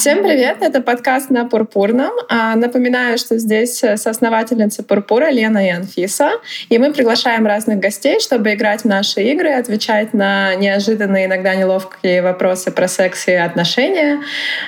Всем привет! Это подкаст на Пурпурном. А, напоминаю, что здесь соосновательницы Пурпура Лена и Анфиса. И мы приглашаем разных гостей, чтобы играть в наши игры, отвечать на неожиданные, иногда неловкие вопросы про секс и отношения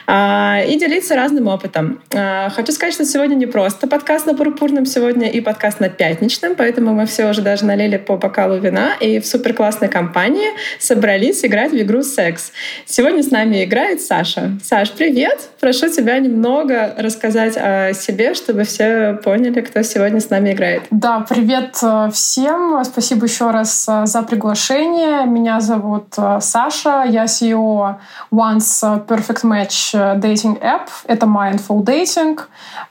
а, и делиться разным опытом. А, хочу сказать, что сегодня не просто подкаст на Пурпурном, сегодня и подкаст на Пятничном, поэтому мы все уже даже налили по бокалу вина и в супер классной компании собрались играть в игру «Секс». Сегодня с нами играет Саша. Саш, привет! Прошу тебя немного рассказать о себе, чтобы все поняли, кто сегодня с нами играет. Да, привет э, всем. Спасибо еще раз э, за приглашение. Меня зовут э, Саша. Я CEO Once Perfect Match Dating App. Это Mindful Dating.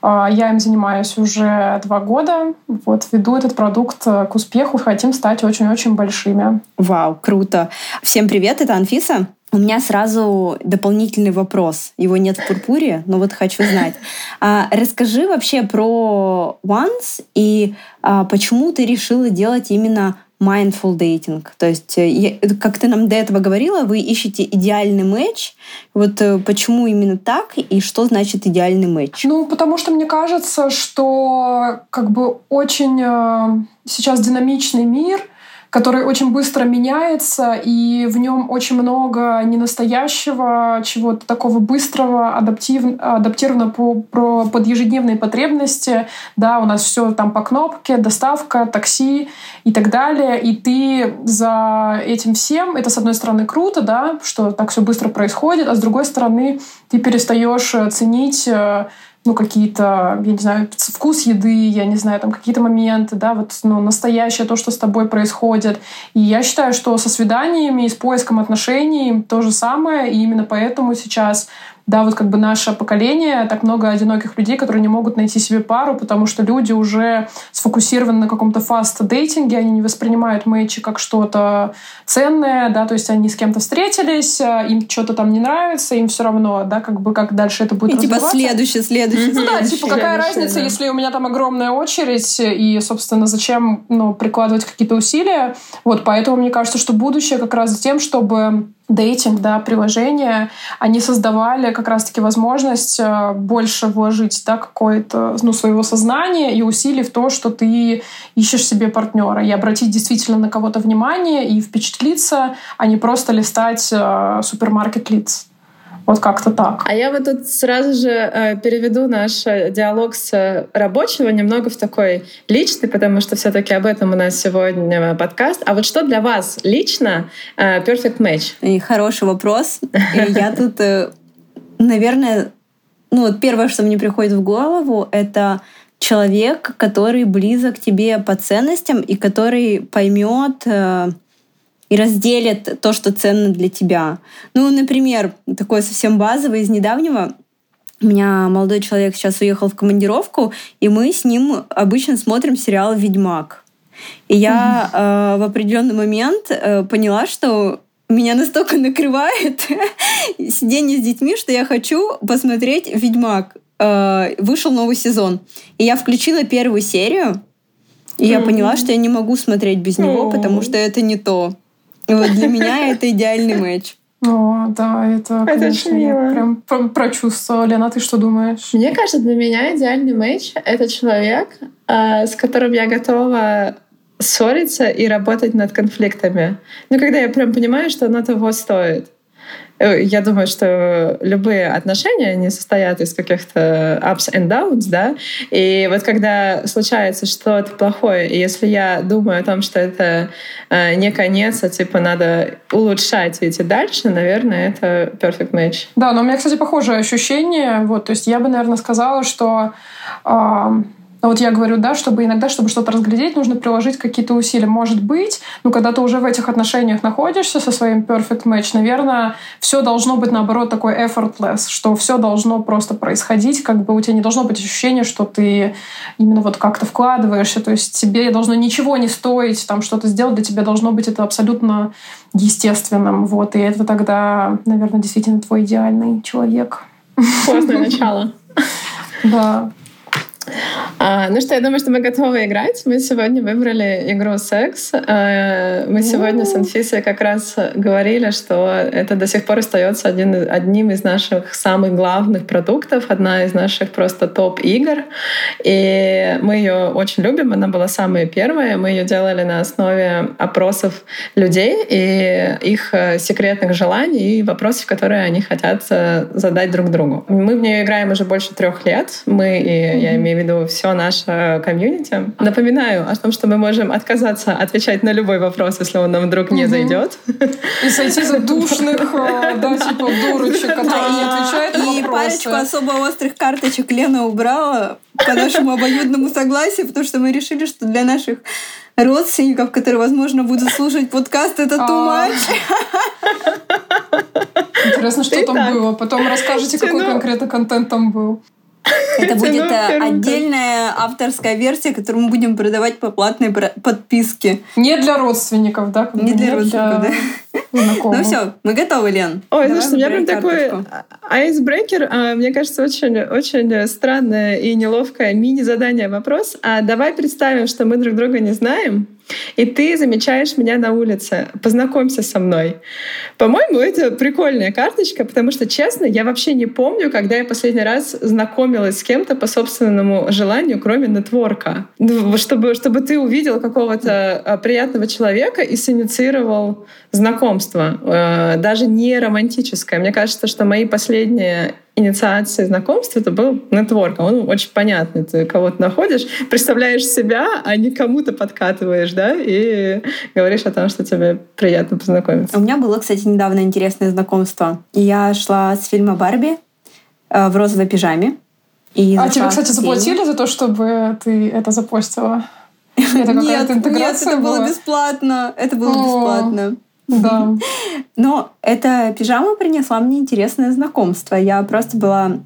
Я им занимаюсь уже два года. Вот, веду этот продукт к успеху. Хотим стать очень-очень большими. Вау, круто. Всем привет, это Анфиса. У меня сразу дополнительный вопрос. Его нет в пурпуре, но вот хочу знать. А, расскажи вообще про Once и а, почему ты решила делать именно mindful dating. То есть, э, как ты нам до этого говорила, вы ищете идеальный матч. Вот э, почему именно так и что значит идеальный матч? Ну, потому что мне кажется, что как бы очень э, сейчас динамичный мир — который очень быстро меняется, и в нем очень много ненастоящего, чего-то такого быстрого, адаптив, адаптированного по, про, под ежедневные потребности. Да, у нас все там по кнопке, доставка, такси и так далее. И ты за этим всем, это с одной стороны круто, да, что так все быстро происходит, а с другой стороны ты перестаешь ценить э, ну, какие-то, я не знаю, вкус еды, я не знаю, там какие-то моменты, да, вот, ну, настоящее то, что с тобой происходит. И я считаю, что со свиданиями и с поиском отношений то же самое, и именно поэтому сейчас да, вот как бы наше поколение, так много одиноких людей, которые не могут найти себе пару, потому что люди уже сфокусированы на каком-то фаст-дейтинге, они не воспринимают мэчи как что-то ценное, да, то есть они с кем-то встретились, а, им что-то там не нравится, им все равно, да, как бы как дальше это будет И типа следующий, следующий, Ну да, типа какая разница, да. если у меня там огромная очередь, и, собственно, зачем, ну, прикладывать какие-то усилия, вот, поэтому мне кажется, что будущее как раз за тем, чтобы дейтинг, да, приложения, они создавали как раз-таки возможность э, больше вложить, да, какое-то, ну, своего сознания и усилий в то, что ты ищешь себе партнера, и обратить действительно на кого-то внимание и впечатлиться, а не просто листать э, супермаркет лиц. Вот как-то так. А я вот тут сразу же э, переведу наш э, диалог с рабочего немного в такой личный, потому что все таки об этом у нас сегодня подкаст. А вот что для вас лично э, perfect match? И хороший вопрос. И я тут, э, наверное, ну вот первое, что мне приходит в голову, это человек, который близок тебе по ценностям и который поймет э, и разделят то, что ценно для тебя. Ну, например, такое совсем базовое из недавнего. У меня молодой человек сейчас уехал в командировку, и мы с ним обычно смотрим сериал «Ведьмак». И я э, в определенный момент э, поняла, что меня настолько накрывает сидение с детьми, что я хочу посмотреть «Ведьмак». Э, вышел новый сезон. И я включила первую серию, и я поняла, что я не могу смотреть без него, потому что это не то. Вот для меня это идеальный матч. О, да, это, это конечно, очень мило. прям про прочувствовала. Лена, ты что думаешь? Мне кажется, для меня идеальный матч — это человек, э, с которым я готова ссориться и работать над конфликтами. Ну, когда я прям понимаю, что оно того стоит. Э, я думаю, что любые отношения, они состоят из каких-то ups and downs, да, и вот когда случается что-то плохое, и если я думаю о том, что это э, не конец, а типа надо улучшать и идти дальше, наверное, это perfect match. Да, но у меня, кстати, похожее ощущение, вот, то есть я бы, наверное, сказала, что э, но вот я говорю, да, чтобы иногда, чтобы что-то разглядеть, нужно приложить какие-то усилия. Может быть, но когда ты уже в этих отношениях находишься со своим perfect match, наверное, все должно быть, наоборот, такой effortless, что все должно просто происходить, как бы у тебя не должно быть ощущения, что ты именно вот как-то вкладываешься, то есть тебе должно ничего не стоить, там что-то сделать, для тебя должно быть это абсолютно естественным, вот, и это тогда, наверное, действительно твой идеальный человек. Классное начало. Да. А, ну что, я думаю, что мы готовы играть. Мы сегодня выбрали игру «Секс». А, мы сегодня с Анфисой как раз говорили, что это до сих пор остается один, одним из наших самых главных продуктов, одна из наших просто топ-игр. И мы ее очень любим. Она была самая первая. Мы ее делали на основе опросов людей и их э, секретных желаний и вопросов, которые они хотят э, задать друг другу. Мы в нее играем уже больше трех лет. Мы, и я имею в виду все наше комьюнити. Напоминаю о том, что мы можем отказаться отвечать на любой вопрос, если он нам вдруг не зайдет. И сойти за душных, э, да, типа дурочек, которые не отвечают на И парочку особо острых карточек Лена убрала по нашему обоюдному согласию, потому что мы решили, что для наших родственников, которые, возможно, будут слушать подкаст, это too А. much. Интересно, что там было. Потом расскажите, какой конкретно контент там был. Это будет э, отдельная авторская версия, которую мы будем продавать по платной подписке. Не для родственников, да? Не для родственников, да. знакомых. Ну все, мы готовы, Лен. Ой, слушай, у меня прям такой карточку. айсбрейкер, а, мне кажется, очень, очень странное и неловкое мини-задание вопрос. А давай представим, что мы друг друга не знаем, и ты замечаешь меня на улице. Познакомься со мной. По-моему, это прикольная карточка, потому что, честно, я вообще не помню, когда я последний раз знакомилась с кем-то по собственному желанию, кроме нетворка. Ну, Чтобы, чтобы ты увидел какого-то а, приятного человека и синициировал знакомство, э, даже не романтическое. Мне кажется, что мои последние инициации знакомства это был нетворк. Он очень понятный. Ты кого-то находишь, представляешь себя, а не кому-то подкатываешь, да, и говоришь о том, что тебе приятно познакомиться. У меня было, кстати, недавно интересное знакомство. Я шла с фильма «Барби» э, в розовой пижаме. И А тебе, кстати, заплатили за то, чтобы ты это запостила? Это Нет, какая-то нет, это было была? бесплатно. Это было О. бесплатно. Да. Но эта пижама принесла мне интересное знакомство. Я просто была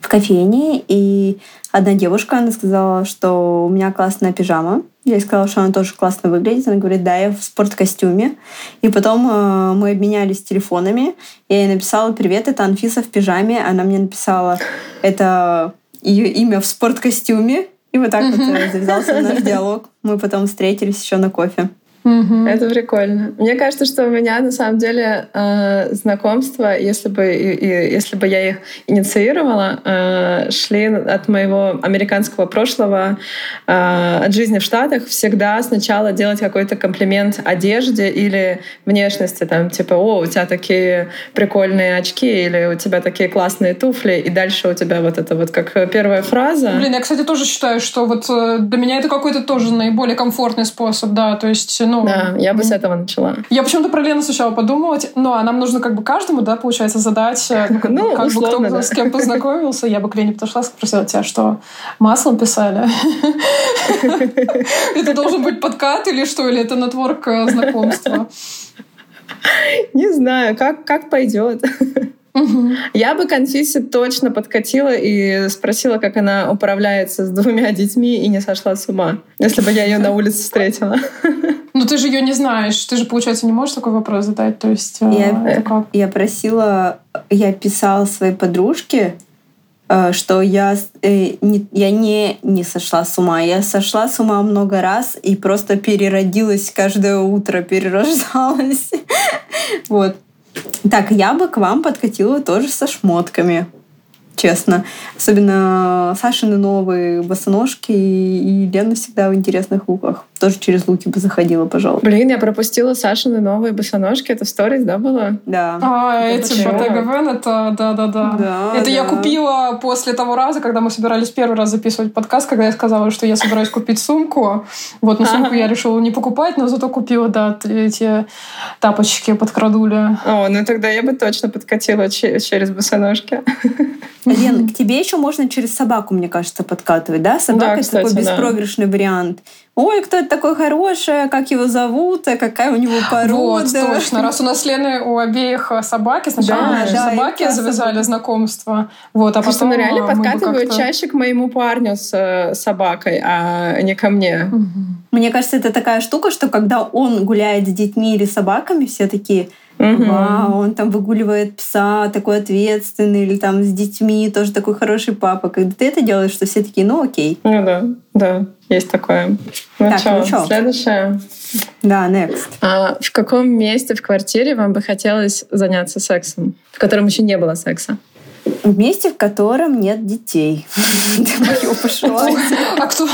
в кофейне, и одна девушка, она сказала, что у меня классная пижама. Я ей сказала, что она тоже классно выглядит. Она говорит, да, я в спорткостюме. И потом э, мы обменялись телефонами. Я ей написала, привет, это Анфиса в пижаме. Она мне написала, это ее имя в спорткостюме. И вот так вот э, завязался наш диалог. Мы потом встретились еще на кофе. Мгм. Это прикольно. Мне кажется, что у меня на самом деле э, знакомства, если бы, и- и- если бы я их инициировала, э, шли от моего американского прошлого, э, от жизни в Штатах, всегда сначала делать какой-то комплимент одежде или внешности, там типа, о, у тебя такие прикольные очки, или у тебя такие классные туфли, и дальше у тебя вот это вот как первая фраза. Блин, я, кстати, тоже считаю, что вот э, для меня это какой-то тоже наиболее комфортный способ, да, то есть, ну... Да, я бы с этого начала. Я почему-то про Лену сначала подумала, те- ну, а нам нужно как бы каждому, да, получается, задать, э, ну, как, Ну, как бы условно, кто да. с кем познакомился. Я бы к Лене подошла, спросила тебя, что маслом писали? Это должен быть подкат или что? Или это нетворк э, знакомства? Не знаю, как, как пойдет. Я бы Конфисе точно подкатила и спросила, как она управляется с двумя детьми и не сошла с ума, если бы я ее на улице встретила. Ну, ты же ее не знаешь. Ты же, получается, не можешь такой вопрос задать. То есть, э, Я-? Я просила, я писала своей подружке, э, что я, э, не, я не, не сошла с ума. Я сошла с ума много раз и просто переродилась каждое утро, перерождалась. Вот. Так, я бы к вам подкатила тоже со шмотками. Честно. Особенно Сашины новые босоножки и Лена всегда в интересных луках. Тоже через луки бы заходила, пожалуй. Блин, я пропустила Сашины новые босоножки. Это в сторис, да, было? Да. А, Это эти? Bottega Veneta, да-да-да. Да, Это я да. купила после того раза, когда мы собирались первый раз записывать подкаст, когда я сказала, что я собираюсь купить сумку. Вот, но сумку Ага. я решила не покупать, но зато купила, да, эти тапочки под крадули. О, ну тогда я бы точно подкатила че- через босоножки. Лен, к тебе еще можно через собаку, мне кажется, подкатывать, да? Собака Да, это такой да. беспроигрышный вариант. Ой, кто это такой хороший, как его зовут, а какая у него порода. Вот, точно. Раз у нас с Леной у обеих э, собаки, сначала Да, да, собаки завязали знакомство. Вот, а Потому что потом ну, реально э, подкатывают чаще к моему парню с э, собакой, а не ко мне. Мгм. Мне кажется, это такая штука, что когда он гуляет с детьми или собаками, все такие, Угу. Вау, он там выгуливает пса, такой ответственный, или там с детьми, тоже такой хороший папа. Когда ты это делаешь, что все такие, ну окей. Ну да, да, есть такое. Ну так, что, ну что? следующее. Да, next. А в каком месте в квартире вам бы хотелось заняться сексом, в котором еще не было секса? В месте, в котором нет детей. А кто?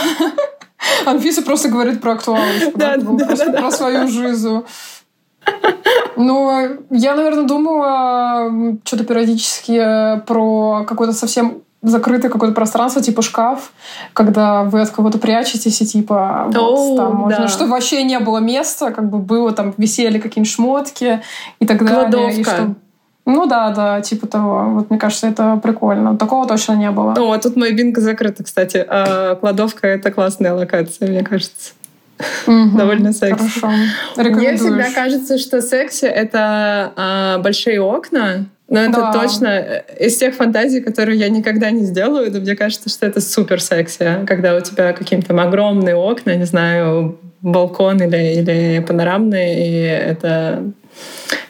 Анфиса просто говорит про актуальность, просто про свою жизнь. Ну, я, наверное, думала что-то периодически про какое-то совсем закрытое какое-то пространство, типа шкаф, когда вы от кого-то прячетесь, и типа вот oh, там можно, да. чтобы вообще не было места, как бы было там, висели какие-нибудь шмотки и так Кладовка. далее. И что... Ну да, да, типа того. Вот мне кажется, это прикольно. Такого точно не было. О, тут мой бинго закрыто, кстати. А кладовка — это классная локация, мне кажется. Угу, Довольно секси. Хорошо. Мне всегда кажется, что секси — это а, большие окна, но это да. точно э, из тех фантазий, которые я никогда не сделаю, но мне кажется, что это супер секси, когда у тебя какие-то там огромные окна, не знаю, балкон или, или панорамные, и это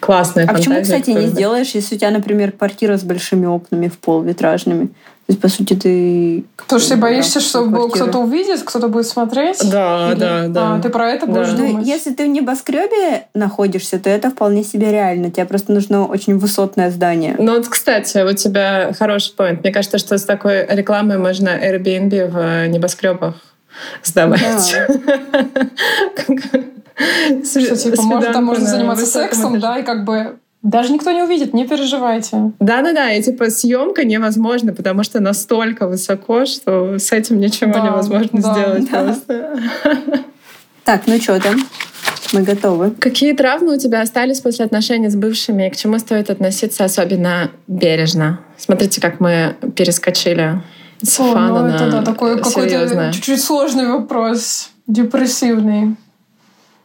классная а фантазия. А почему, кстати, не сделаешь, если у тебя, например, квартира с большими окнами в пол витражными? То есть, по сути, ты... Потому что ты боишься, что кто-то увидит, кто-то будет смотреть? Да, Или... да, да. А, ты про это да. будешь ну, думать? Если ты в небоскребе находишься, то это вполне себе реально. Тебе просто нужно очень высотное здание. Ну вот, кстати, у тебя хороший поинт. Мне кажется, что с такой рекламой можно Airbnb в небоскребах сдавать. Да. Что, типа, может, там можно заниматься сексом, да, и как бы даже никто не увидит, не переживайте. Да-да-да, и типа съемка невозможна, потому что настолько высоко, что с этим ничего да, невозможно да, сделать да. просто. Так, ну что там? Мы готовы. Какие травмы у тебя остались после отношений с бывшими и к чему стоит относиться особенно бережно? Смотрите, как мы перескочили с О, фана ну, это, на да, такой какой-то чуть-чуть сложный вопрос, депрессивный.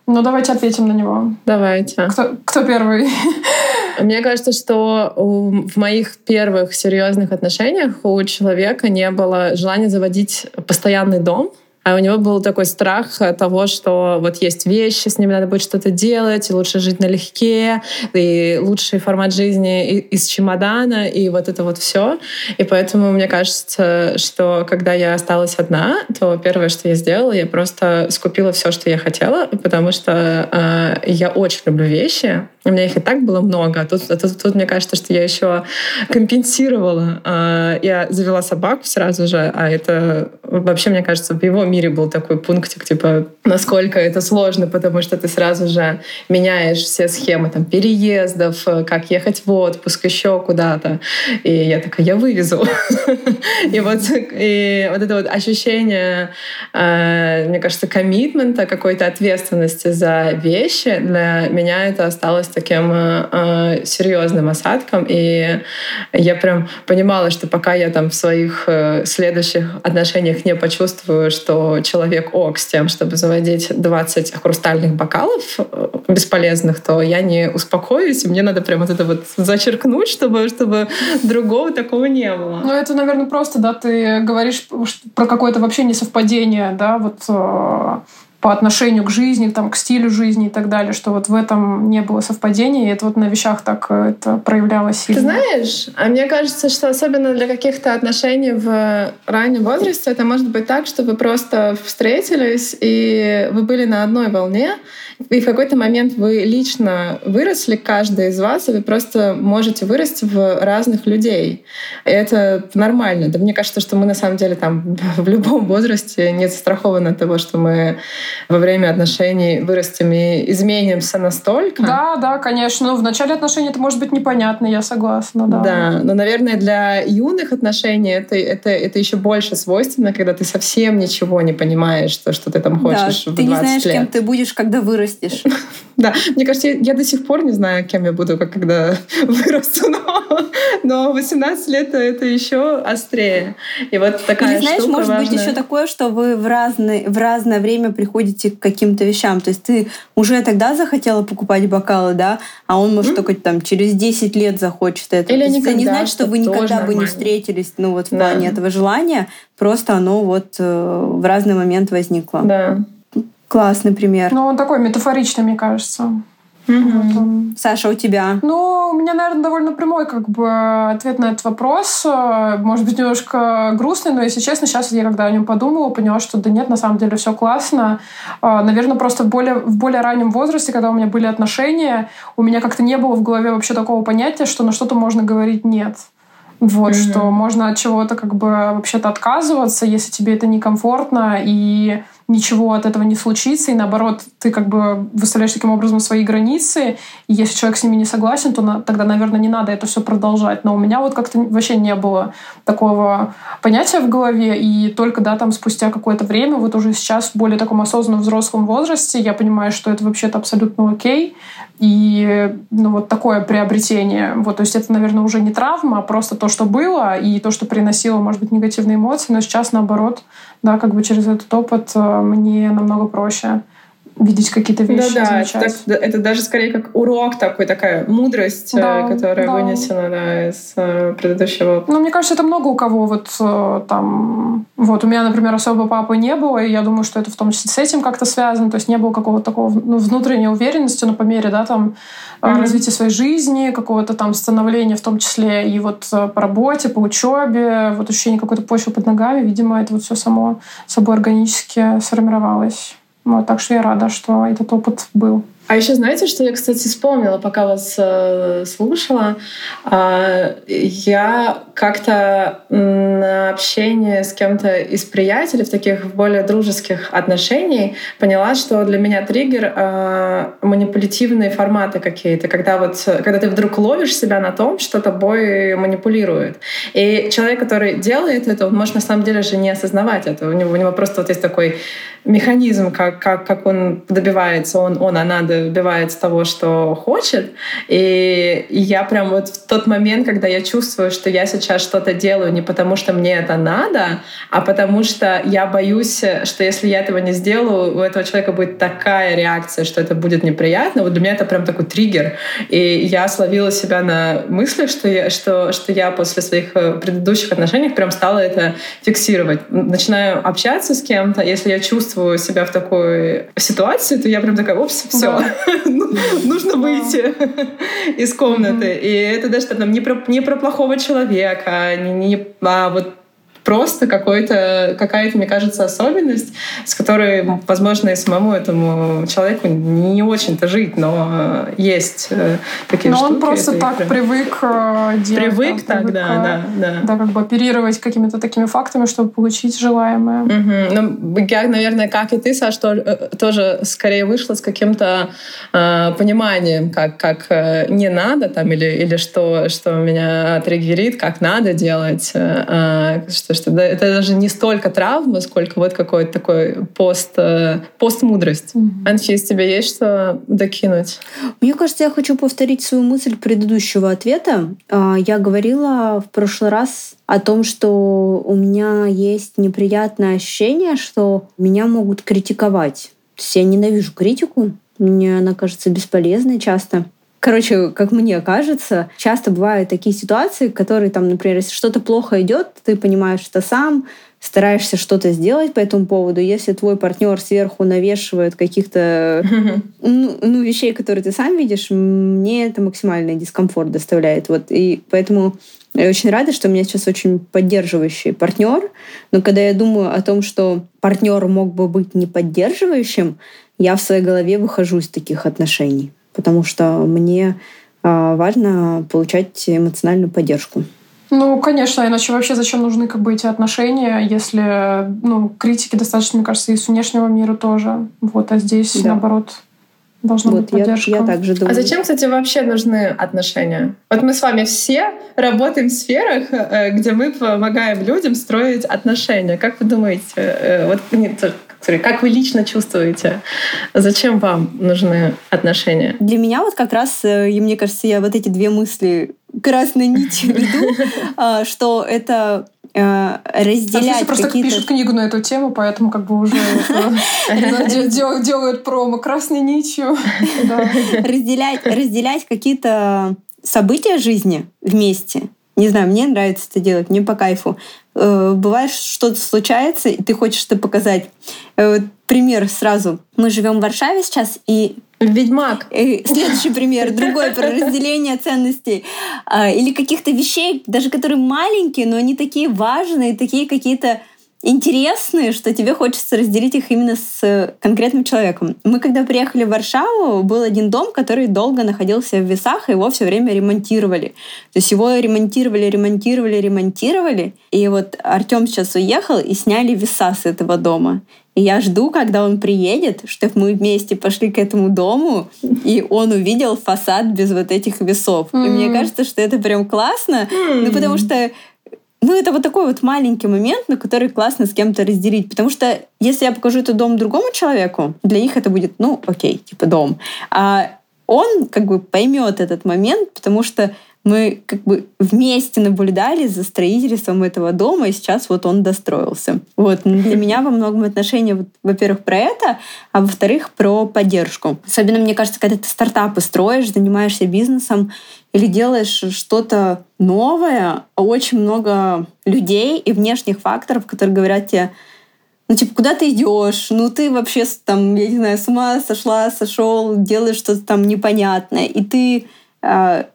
Ну, давайте ответим на него. Давайте. Кто, кто первый? Мне кажется, что в моих первых серьезных отношениях у человека не было желания заводить постоянный дом. А у него был такой страх того, что вот есть вещи, с ними надо будет что-то делать, и лучше жить налегке, и лучший формат жизни из чемодана, и вот это вот все. И поэтому мне кажется, что когда я осталась одна, то первое, что я сделала, я просто скупила все, что я хотела, потому что э, я очень люблю вещи, у меня их и так было много, а тут, а тут, тут мне кажется, что я еще компенсировала. Э, я завела собаку сразу же, а это вообще, мне кажется, в его мире был такой пунктик, типа, насколько это сложно, потому что ты сразу же меняешь все схемы там переездов, как ехать в отпуск, еще куда-то. И я такая, я вывезу. И вот, и вот это вот ощущение, э, мне кажется, коммитмента, какой-то ответственности за вещи, для меня это осталось таким э, серьезным осадком. И я прям понимала, что пока я там в своих э, следующих отношениях не почувствую, что человек ок с тем, чтобы заводить 20 хрустальных бокалов э, бесполезных, то я не успокоюсь, и мне надо прям вот это вот зачеркнуть, чтобы, чтобы другого такого не было. Ну, это, наверное, просто, да, ты говоришь про какое-то вообще несовпадение, да, вот э, по отношению к жизни, там, к стилю жизни и так далее, что вот в этом не было совпадения, и это вот на вещах так э, это проявлялось сильно. Ты знаешь, а мне кажется, что особенно для каких-то отношений в раннем возрасте это может быть так, что вы просто встретились, и вы были на одной волне, и в какой-то момент вы лично выросли, каждый из вас, и вы просто можете вырасти в разных людей. И это нормально. Да мне кажется, что мы на самом деле там в любом возрасте не застрахованы от того, что мы во время отношений вырастем и изменимся настолько. Да, да, конечно. Ну, в начале отношений это может быть непонятно, я согласна, да. Да, но, наверное, для юных отношений это, это, это еще больше свойственно, когда ты совсем ничего не понимаешь, что, что ты там хочешь да, в 20 ты не знаешь, лет. кем ты будешь, когда вырастешь. Да, мне кажется, я, до сих пор не знаю, кем я буду, как когда вырасту, но, но 18 лет это еще острее. И вот такая Или знаешь, штука может важная. быть еще такое, что вы в, разный, в разное время приходите к каким-то вещам. То есть ты уже тогда захотела покупать бокалы, да, а он, может, mm? только там через 10 лет захочет это. Или никогда, это не значит, что вы никогда бы не встретились, ну вот в да. плане этого желания, просто оно вот э, в разный момент возникло. Да. Классный пример. Ну, он такой метафоричный, мне кажется. Mm-hmm. Саша, у тебя? Ну, у меня, наверное, довольно прямой как бы ответ на этот вопрос. Может быть, немножко грустный, но, если честно, сейчас я, когда о нем подумала, поняла, что да нет, на самом деле все классно. Наверное, просто в более, в более раннем возрасте, когда у меня были отношения, у меня как-то не было в голове вообще такого понятия, что на что-то можно говорить «нет». Вот, mm-hmm. что можно от чего-то как бы вообще-то отказываться, если тебе это некомфортно, и ничего от этого не случится, и наоборот, ты как бы выставляешь таким образом свои границы, и если человек с ними не согласен, то на, тогда, наверное, не надо это все продолжать. Но у меня вот как-то вообще не было такого понятия в голове, и только, да, там спустя какое-то время, вот уже сейчас в более таком осознанном взрослом возрасте, я понимаю, что это вообще-то абсолютно окей, и ну, вот такое приобретение. Вот, то есть это, наверное, уже не травма, а просто то, что было, и то, что приносило, может быть, негативные эмоции, но сейчас, наоборот, да, как бы через этот опыт э, мне намного проще видеть какие-то вещи, да, да. Это, это даже скорее как урок такой, такая мудрость, э, да, которая да. вынесена да, из э, предыдущего. Ну, мне кажется, это много у кого вот э, там... Вот, у меня, например, особо папы не было, и я думаю, что это в том числе с этим как-то связано, то есть не было какого-то такого ну, внутренней уверенности, но по мере, да, там, mm-hmm. развития своей жизни, какого-то там становления, в том числе и вот по работе, по учебе, вот ощущение какой-то почвы под ногами, видимо, это вот все само собой органически сформировалось. Вот, так что я рада, что этот опыт был. А еще знаете, что я, кстати, вспомнила, пока вас э, слушала? Э, я как-то на общение с кем-то из приятелей в таких более дружеских отношениях поняла, что для меня триггер э, манипулятивные форматы какие-то, когда вот когда ты вдруг ловишь себя на том, что тобой манипулирует. И человек, который делает это, он может на самом деле же не осознавать это. У него, у него просто вот есть такой механизм, как, как, как он добивается, он, он, она добивается того, что хочет. И, я прям вот в тот момент, когда я чувствую, что я сейчас что-то делаю не потому, что мне это надо, а потому что я боюсь, что если я этого не сделаю, у этого человека будет такая реакция, что это будет неприятно. Вот для меня это прям такой триггер. И я словила себя на мысли, что я, что, что я после своих э, предыдущих отношений прям стала это фиксировать. Начинаю общаться с кем-то, если я чувствую себя в такой ситуации, то я прям такая, опс, все, нужно выйти из комнаты. И это даже там не про, плохого человека, не, не, а вот просто какой-то, какая-то, мне кажется, особенность, с которой, возможно, и самому этому человеку не очень-то жить, но есть э, такие но штуки. Но он просто так прям... привык э, делать. Привык так, привык, да, да, да. Да, как бы оперировать какими-то такими фактами, чтобы получить желаемое. Угу. Ну, я, наверное, как и ты, Саш, э, тоже скорее вышла с каким-то э, пониманием, как, как не надо там, или, или что, что меня триггерит, как надо делать, э, что что это даже не столько травма, сколько вот какой-то такой пост, э, постмудрость. Mm-hmm. Анфис, тебе есть что докинуть? Мне кажется, я хочу повторить свою мысль предыдущего ответа. А, я говорила в прошлый раз о том, что у меня есть неприятное ощущение, что меня могут критиковать. То есть я ненавижу критику, мне она кажется бесполезной часто. Короче, как мне кажется, часто бывают такие ситуации, которые там, например, если что-то плохо идет, ты понимаешь это сам, стараешься что-то сделать по этому поводу. Если твой партнер сверху навешивает каких-то ну, ну, вещей, которые ты сам видишь, мне это максимальный дискомфорт доставляет. Вот. И поэтому я очень рада, что у меня сейчас очень поддерживающий партнер. Но когда я думаю о том, что партнер мог бы быть не поддерживающим, я в своей голове выхожу из таких отношений потому что мне а, важно получать эмоциональную поддержку. Ну, конечно, иначе вообще зачем нужны как бы эти отношения, если ну, критики достаточно, мне кажется, и с внешнего мира тоже. Вот, а здесь, да. наоборот, должна вот, быть поддержка. Я, я также думаю. А зачем, кстати, вообще нужны отношения? Вот мы с вами все работаем в сферах, э, где мы помогаем людям строить отношения. Как вы думаете? Э, вот как вы лично чувствуете? Зачем вам нужны отношения? Для меня вот как раз, э, и мне кажется, я вот эти две мысли красной нитью веду, а, что это э, разделять просто пишут книгу на эту тему, поэтому как бы уже делают промо красной нитью. Разделять, разделять какие-то события жизни вместе. Не знаю, мне нравится это делать, мне по кайфу. Э, бывает, что-то случается, и ты хочешь это показать. Э, пример сразу. Мы живем в Варшаве сейчас, и Ведьмак. Следующий пример, другое про разделение ценностей. А, или каких-то вещей, даже которые маленькие, но они такие важные, такие какие-то интересные, что тебе хочется разделить их именно с конкретным человеком. Мы когда приехали в Варшаву, был один дом, который долго находился в весах, и его все время ремонтировали. То есть его ремонтировали, ремонтировали, ремонтировали. И вот Артем сейчас уехал и сняли веса с этого дома. И я жду, когда он приедет, чтобы мы вместе пошли к этому дому, и он увидел фасад без вот этих весов. Mm. И мне кажется, что это прям классно, mm. ну потому что ну, это вот такой вот маленький момент, на который классно с кем-то разделить. Потому что если я покажу этот дом другому человеку, для них это будет, ну, окей, типа дом. А он как бы поймет этот момент, потому что мы как бы вместе наблюдали за строительством этого дома, и сейчас вот он достроился. Вот. Для меня во многом отношения, во-первых, про это, а во-вторых, про поддержку. Особенно, мне кажется, когда ты стартапы строишь, занимаешься бизнесом или делаешь что-то новое, очень много людей и внешних факторов, которые говорят тебе, ну, типа, куда ты идешь? Ну, ты вообще там, я не знаю, с ума сошла, сошел, делаешь что-то там непонятное. И ты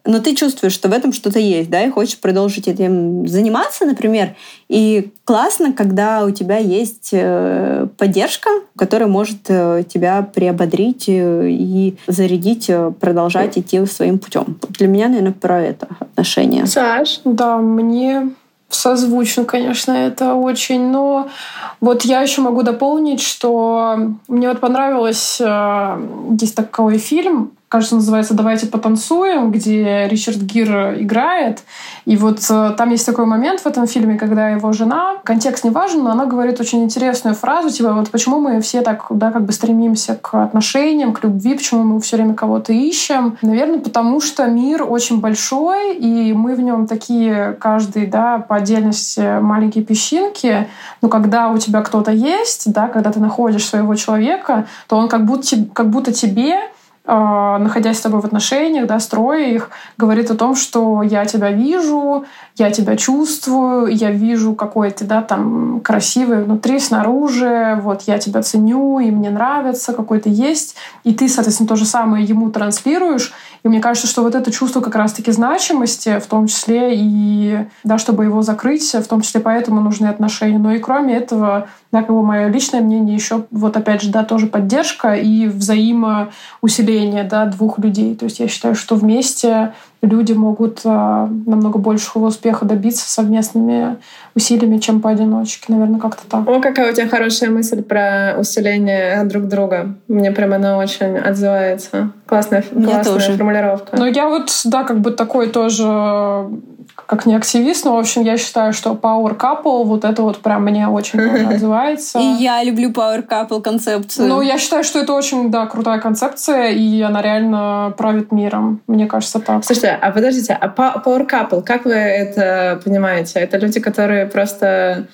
но ты чувствуешь, что в этом что-то есть, да, и хочешь продолжить этим заниматься, например. И классно, когда у тебя есть э, поддержка, которая может э, тебя приободрить э, и зарядить, продолжать идти своим путем. Для меня, наверное, про это отношение. Саш? Да, мне созвучно, конечно, это очень. Но вот я еще могу дополнить, что мне вот понравилось, есть такой фильм кажется, называется «Давайте потанцуем», где Ричард Гир играет. И вот э, там есть такой момент в этом фильме, когда его жена, контекст не важен, но она говорит очень интересную фразу, типа вот почему мы все так, да, как бы стремимся к отношениям, к любви, почему мы все время кого-то ищем. Наверное, потому что мир очень большой, и мы в нем такие, каждый, да, по отдельности маленькие песчинки, но когда у тебя кто-то есть, да, когда ты находишь своего человека, то он как будто, как будто тебе находясь с тобой в отношениях, да, строя их, говорит о том, что я тебя вижу, я тебя чувствую, я вижу, какой ты, да, там, красивый внутри, снаружи, вот, я тебя ценю, и мне нравится, какой ты есть, и ты, соответственно, то же самое ему транслируешь, и мне кажется, что вот это чувство как раз-таки значимости, в том числе и, да, чтобы его закрыть, в том числе поэтому нужны отношения. Но и кроме этого, да, как бы мое личное мнение еще, вот опять же, да, тоже поддержка и взаимоусиление, да, двух людей. То есть я считаю, что вместе люди могут а, намного большего успеха добиться совместными усилиями, чем поодиночке. Наверное, как-то так. О, какая у тебя хорошая мысль про усиление друг друга. Мне прям она очень отзывается. Классная, классная тоже. формулировка. Ну, я вот, да, как бы такой тоже как не активист, но, в общем, я считаю, что Power Couple, вот это вот прям мне очень называется. И я люблю Power Couple концепцию. Ну, я считаю, что это очень, да, крутая концепция, и она реально правит миром. Мне кажется, так. Слушайте, а подождите, а Power Couple, как вы это понимаете? Это люди, которые просто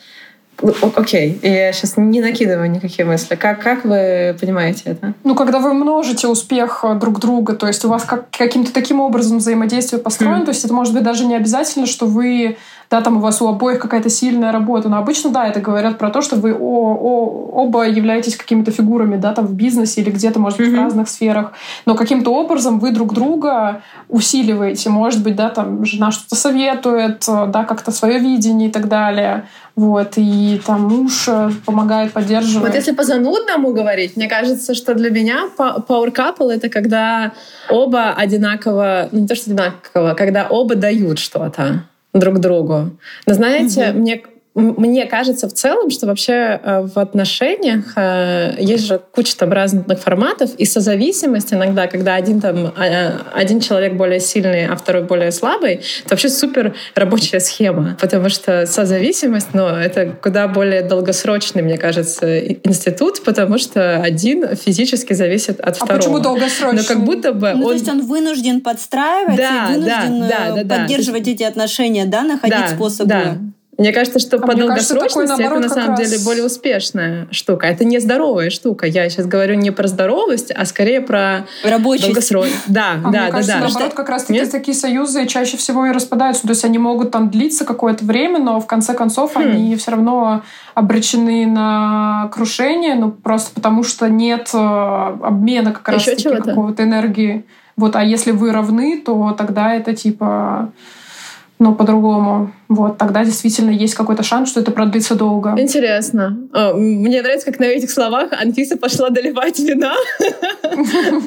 Окей, okay. я сейчас не накидываю никакие мысли. Как, как вы понимаете это? Ну, когда вы множите успех э, друг друга, то есть у вас как, каким-то таким образом взаимодействие построено, mm. то есть это может быть даже не обязательно, что вы да, там у вас у обоих какая-то сильная работа. Но обычно, да, это говорят про то, что вы о, о, оба являетесь какими-то фигурами, да, там в бизнесе или где-то, может быть, mm-hmm. в разных сферах. Но каким-то образом вы друг друга усиливаете. Может быть, да, там жена что-то советует, да, как-то свое видение и так далее. Вот, и там муж э, помогает, поддерживает. Вот если по занудному говорить, мне кажется, что для меня power couple — это когда оба одинаково, ну не то, что одинаково, когда оба дают что-то друг другу. Но знаете, угу. мне мне кажется в целом, что вообще э, в отношениях э, есть же куча там разных форматов, и созависимость иногда, когда один, там, а, один человек более сильный, а второй более слабый, это вообще супер рабочая схема, потому что созависимость, ну, это куда более долгосрочный, мне кажется, институт, потому что один физически зависит от а второго. А почему долгосрочный? Но как будто бы ну, он... То есть он вынужден подстраиваться да, и вынужден да, да, да, поддерживать да. эти отношения, да, находить да, способы. Да. Мне кажется, что а по долгосрочности кажется, наоборот, это на самом раз... деле более успешная штука. Это не здоровая штука. Я сейчас говорю не про здоровость, а скорее про долгосрочность. Да, а да, мне да, кажется, да. наоборот, как раз таки такие союзы чаще всего и распадаются. То есть они могут там длиться какое-то время, но в конце концов хм. они все равно обречены на крушение, ну просто потому что нет э, обмена как раз таки какого-то энергии. Вот, а если вы равны, то тогда это типа но по-другому. Вот, тогда действительно есть какой-то шанс, что это продлится долго. Интересно. А, мне нравится, как на этих словах Анфиса пошла доливать вина.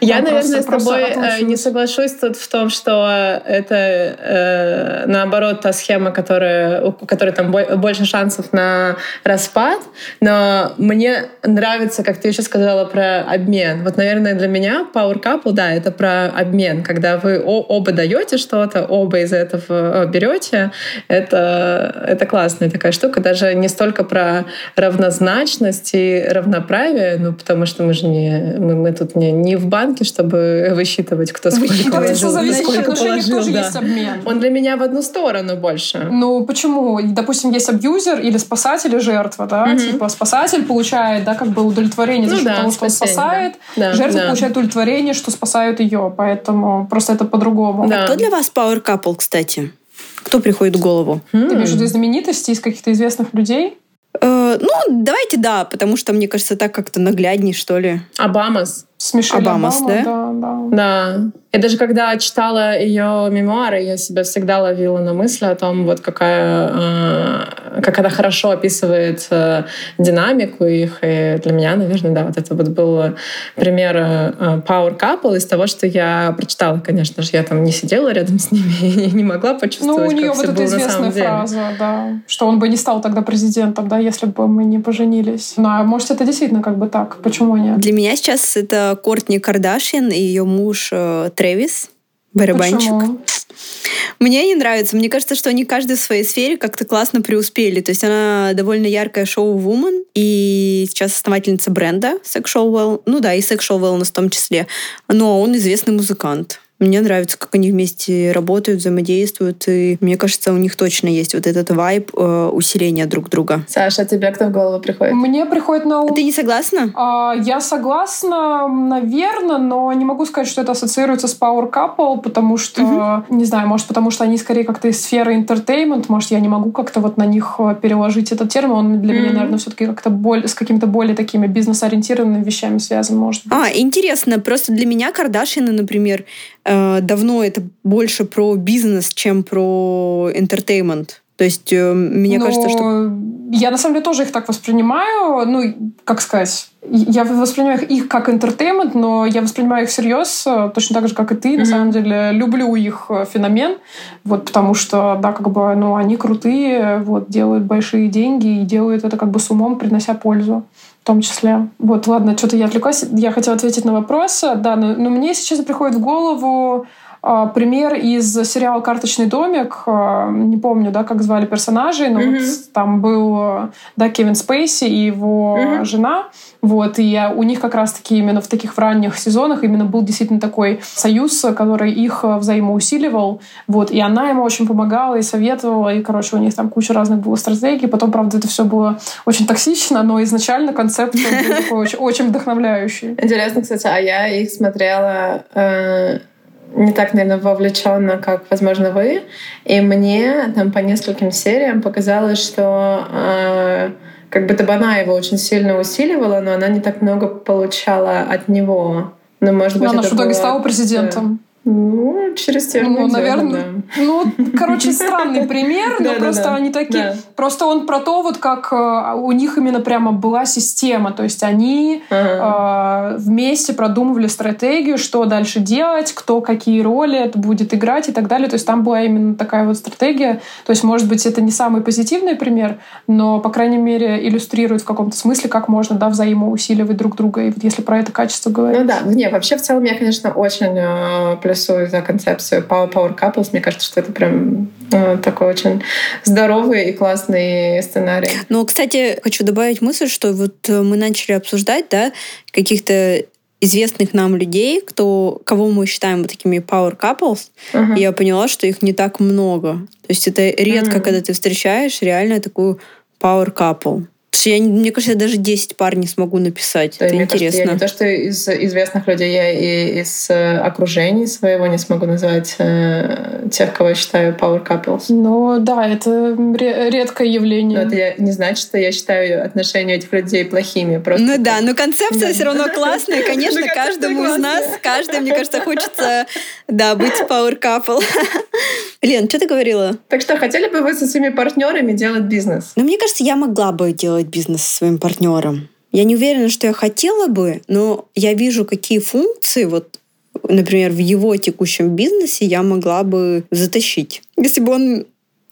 Я, наверное, с тобой э, не соглашусь тут в том, что это э, наоборот та схема, которая, у которой там больше шансов на распад. Но мне нравится, как ты еще сказала про обмен. Вот, наверное, для меня Power Couple, да, это про обмен, когда вы оба даете что-то, оба из этого э, берете. Это, это классная такая штука. Даже не столько про равнозначность и равноправие, ну, потому что мы же не, мы, мы тут не, не в банке, чтобы высчитывать, кто сколько положил. Сколько положил тоже да. есть обмен. Он для меня в одну сторону больше. Ну, почему? Допустим, есть абьюзер или спасатель и жертва, да? Угу. Типа спасатель получает, да, как бы удовлетворение за ну, да, того, что он спасает. Да. Жертва да. получает удовлетворение, что спасают ее. Поэтому просто это по-другому. Да. А кто для вас Power Couple, кстати? Кто приходит в голову? Ты имеешь в виду знаменитости из каких-то известных людей? Э, ну, давайте да, потому что, мне кажется, так как-то наглядней, что ли. Обамас. С Мишель Обамас, Обама, да? Да, да. Да. И даже когда читала ее мемуары, я себя всегда ловила на мысли о том, вот какая, э, как она хорошо описывает э, динамику их. И для меня, наверное, да, вот это вот был пример э, Power Couple из того, что я прочитала, конечно же. Я там не сидела рядом с ними и не могла почувствовать, Ну, у нее вот эта известная фраза, да, что он бы не стал тогда президентом, да, если бы мы не поженились. Ну, а может, это действительно как бы так. Почему нет? Для меня сейчас это Кортни Кардашьян и ее муж Трэвис, барабанщик. Почему? Мне не нравится. Мне кажется, что они каждый в своей сфере как-то классно преуспели. То есть она довольно яркая шоу-вумен и сейчас основательница бренда Sexual Well. Ну да, и Sexual Wellness в том числе. Но он известный музыкант. Мне нравится, как они вместе работают, взаимодействуют, и мне кажется, у них точно есть вот этот вайб э, усиления друг друга. Саша, а тебе кто в голову приходит? Мне приходит на ум... А ты не согласна? А, я согласна, наверное, но не могу сказать, что это ассоциируется с Power Couple, потому что, угу. не знаю, может, потому что они скорее как-то из сферы entertainment, может, я не могу как-то вот на них э, переложить этот термин, он для меня, наверное, все-таки как-то более, с какими-то более такими бизнес-ориентированными вещами связан, может быть. А, интересно, просто для меня Кардашины, например, давно это больше про бизнес, чем про entertainment. То есть э, мне Но кажется, что... Я на самом деле тоже их так воспринимаю. Ну, как сказать, я воспринимаю их как entertainment, но я воспринимаю их всерьез, э, точно так же, как и ты. Mm-hmm. На самом деле люблю их феномен, вот потому что, да, как бы, ну, они крутые, вот, делают большие деньги и делают это как бы с умом, принося пользу в том числе. Вот, ладно, что-то я отвлеклась. Я хотела ответить на вопрос. Да, но, но мне сейчас приходит в голову пример из сериала «Карточный домик». Э, не помню, да, как звали персонажей, но mm-hmm. вот там был, да, Кевин Спейси и его mm-hmm. жена. Вот, и у них как раз-таки именно в таких в ранних сезонах именно был действительно такой союз, который их взаимоусиливал. Вот, и она ему очень помогала и советовала, и, короче, у них там куча разных было стратегий. Потом, правда, это все было очень токсично, но изначально концепт был такой очень, очень вдохновляющий. Интересно, кстати, а я их смотрела э, не так, наверное, вовлеченно, как, возможно, вы. И мне там по нескольким сериям показалось, что э, как бы она его очень сильно усиливала, но она не так много получала от него. Но, может быть, но она в итоге стала президентом. Ну, через термин. Ну, наверное. Да. Ну, короче, странный пример, но просто они такие. Просто он про то, вот как э, у них именно прямо была система. То есть они э, вместе продумывали стратегию, что дальше делать, кто какие роли это будет играть и так далее. То есть там была именно такая вот стратегия. То есть, может быть, это не самый позитивный пример, но, по крайней мере, иллюстрирует в каком-то смысле, как можно да, взаимоусиливать друг друга. И вот если про это качество говорить. Ну да, не, вообще в целом я, конечно, очень плюсую за концепцию Power Power Couples. Мне кажется, что это прям э, такой очень здоровый и классный сценарий. Ну, кстати, хочу добавить мысль, что вот э, мы начали обсуждать, да, каких-то известных нам людей, кто, кого мы считаем вот такими power couples, uh-huh. я поняла, что их не так много. То есть это редко, uh-huh. когда ты встречаешь реально такую power couple. Я, мне кажется, я даже 10 пар не смогу написать. Да, это интересно. Кажется, я не то, что из известных людей, я и из э, окружения своего не смогу назвать э, тех, кого я считаю power couples. Ну да, это редкое явление. Но это я, не значит, что я считаю отношения этих людей плохими. Просто ну да, но концепция да. все равно классная. Конечно, ну, каждому из нас, каждый, мне кажется, хочется да, быть power couple. Лен, что ты говорила? Так что, хотели бы вы со своими партнерами делать бизнес? Ну, мне кажется, я могла бы делать бизнес со своим партнером. Я не уверена, что я хотела бы, но я вижу, какие функции вот например, в его текущем бизнесе я могла бы затащить. Если бы он...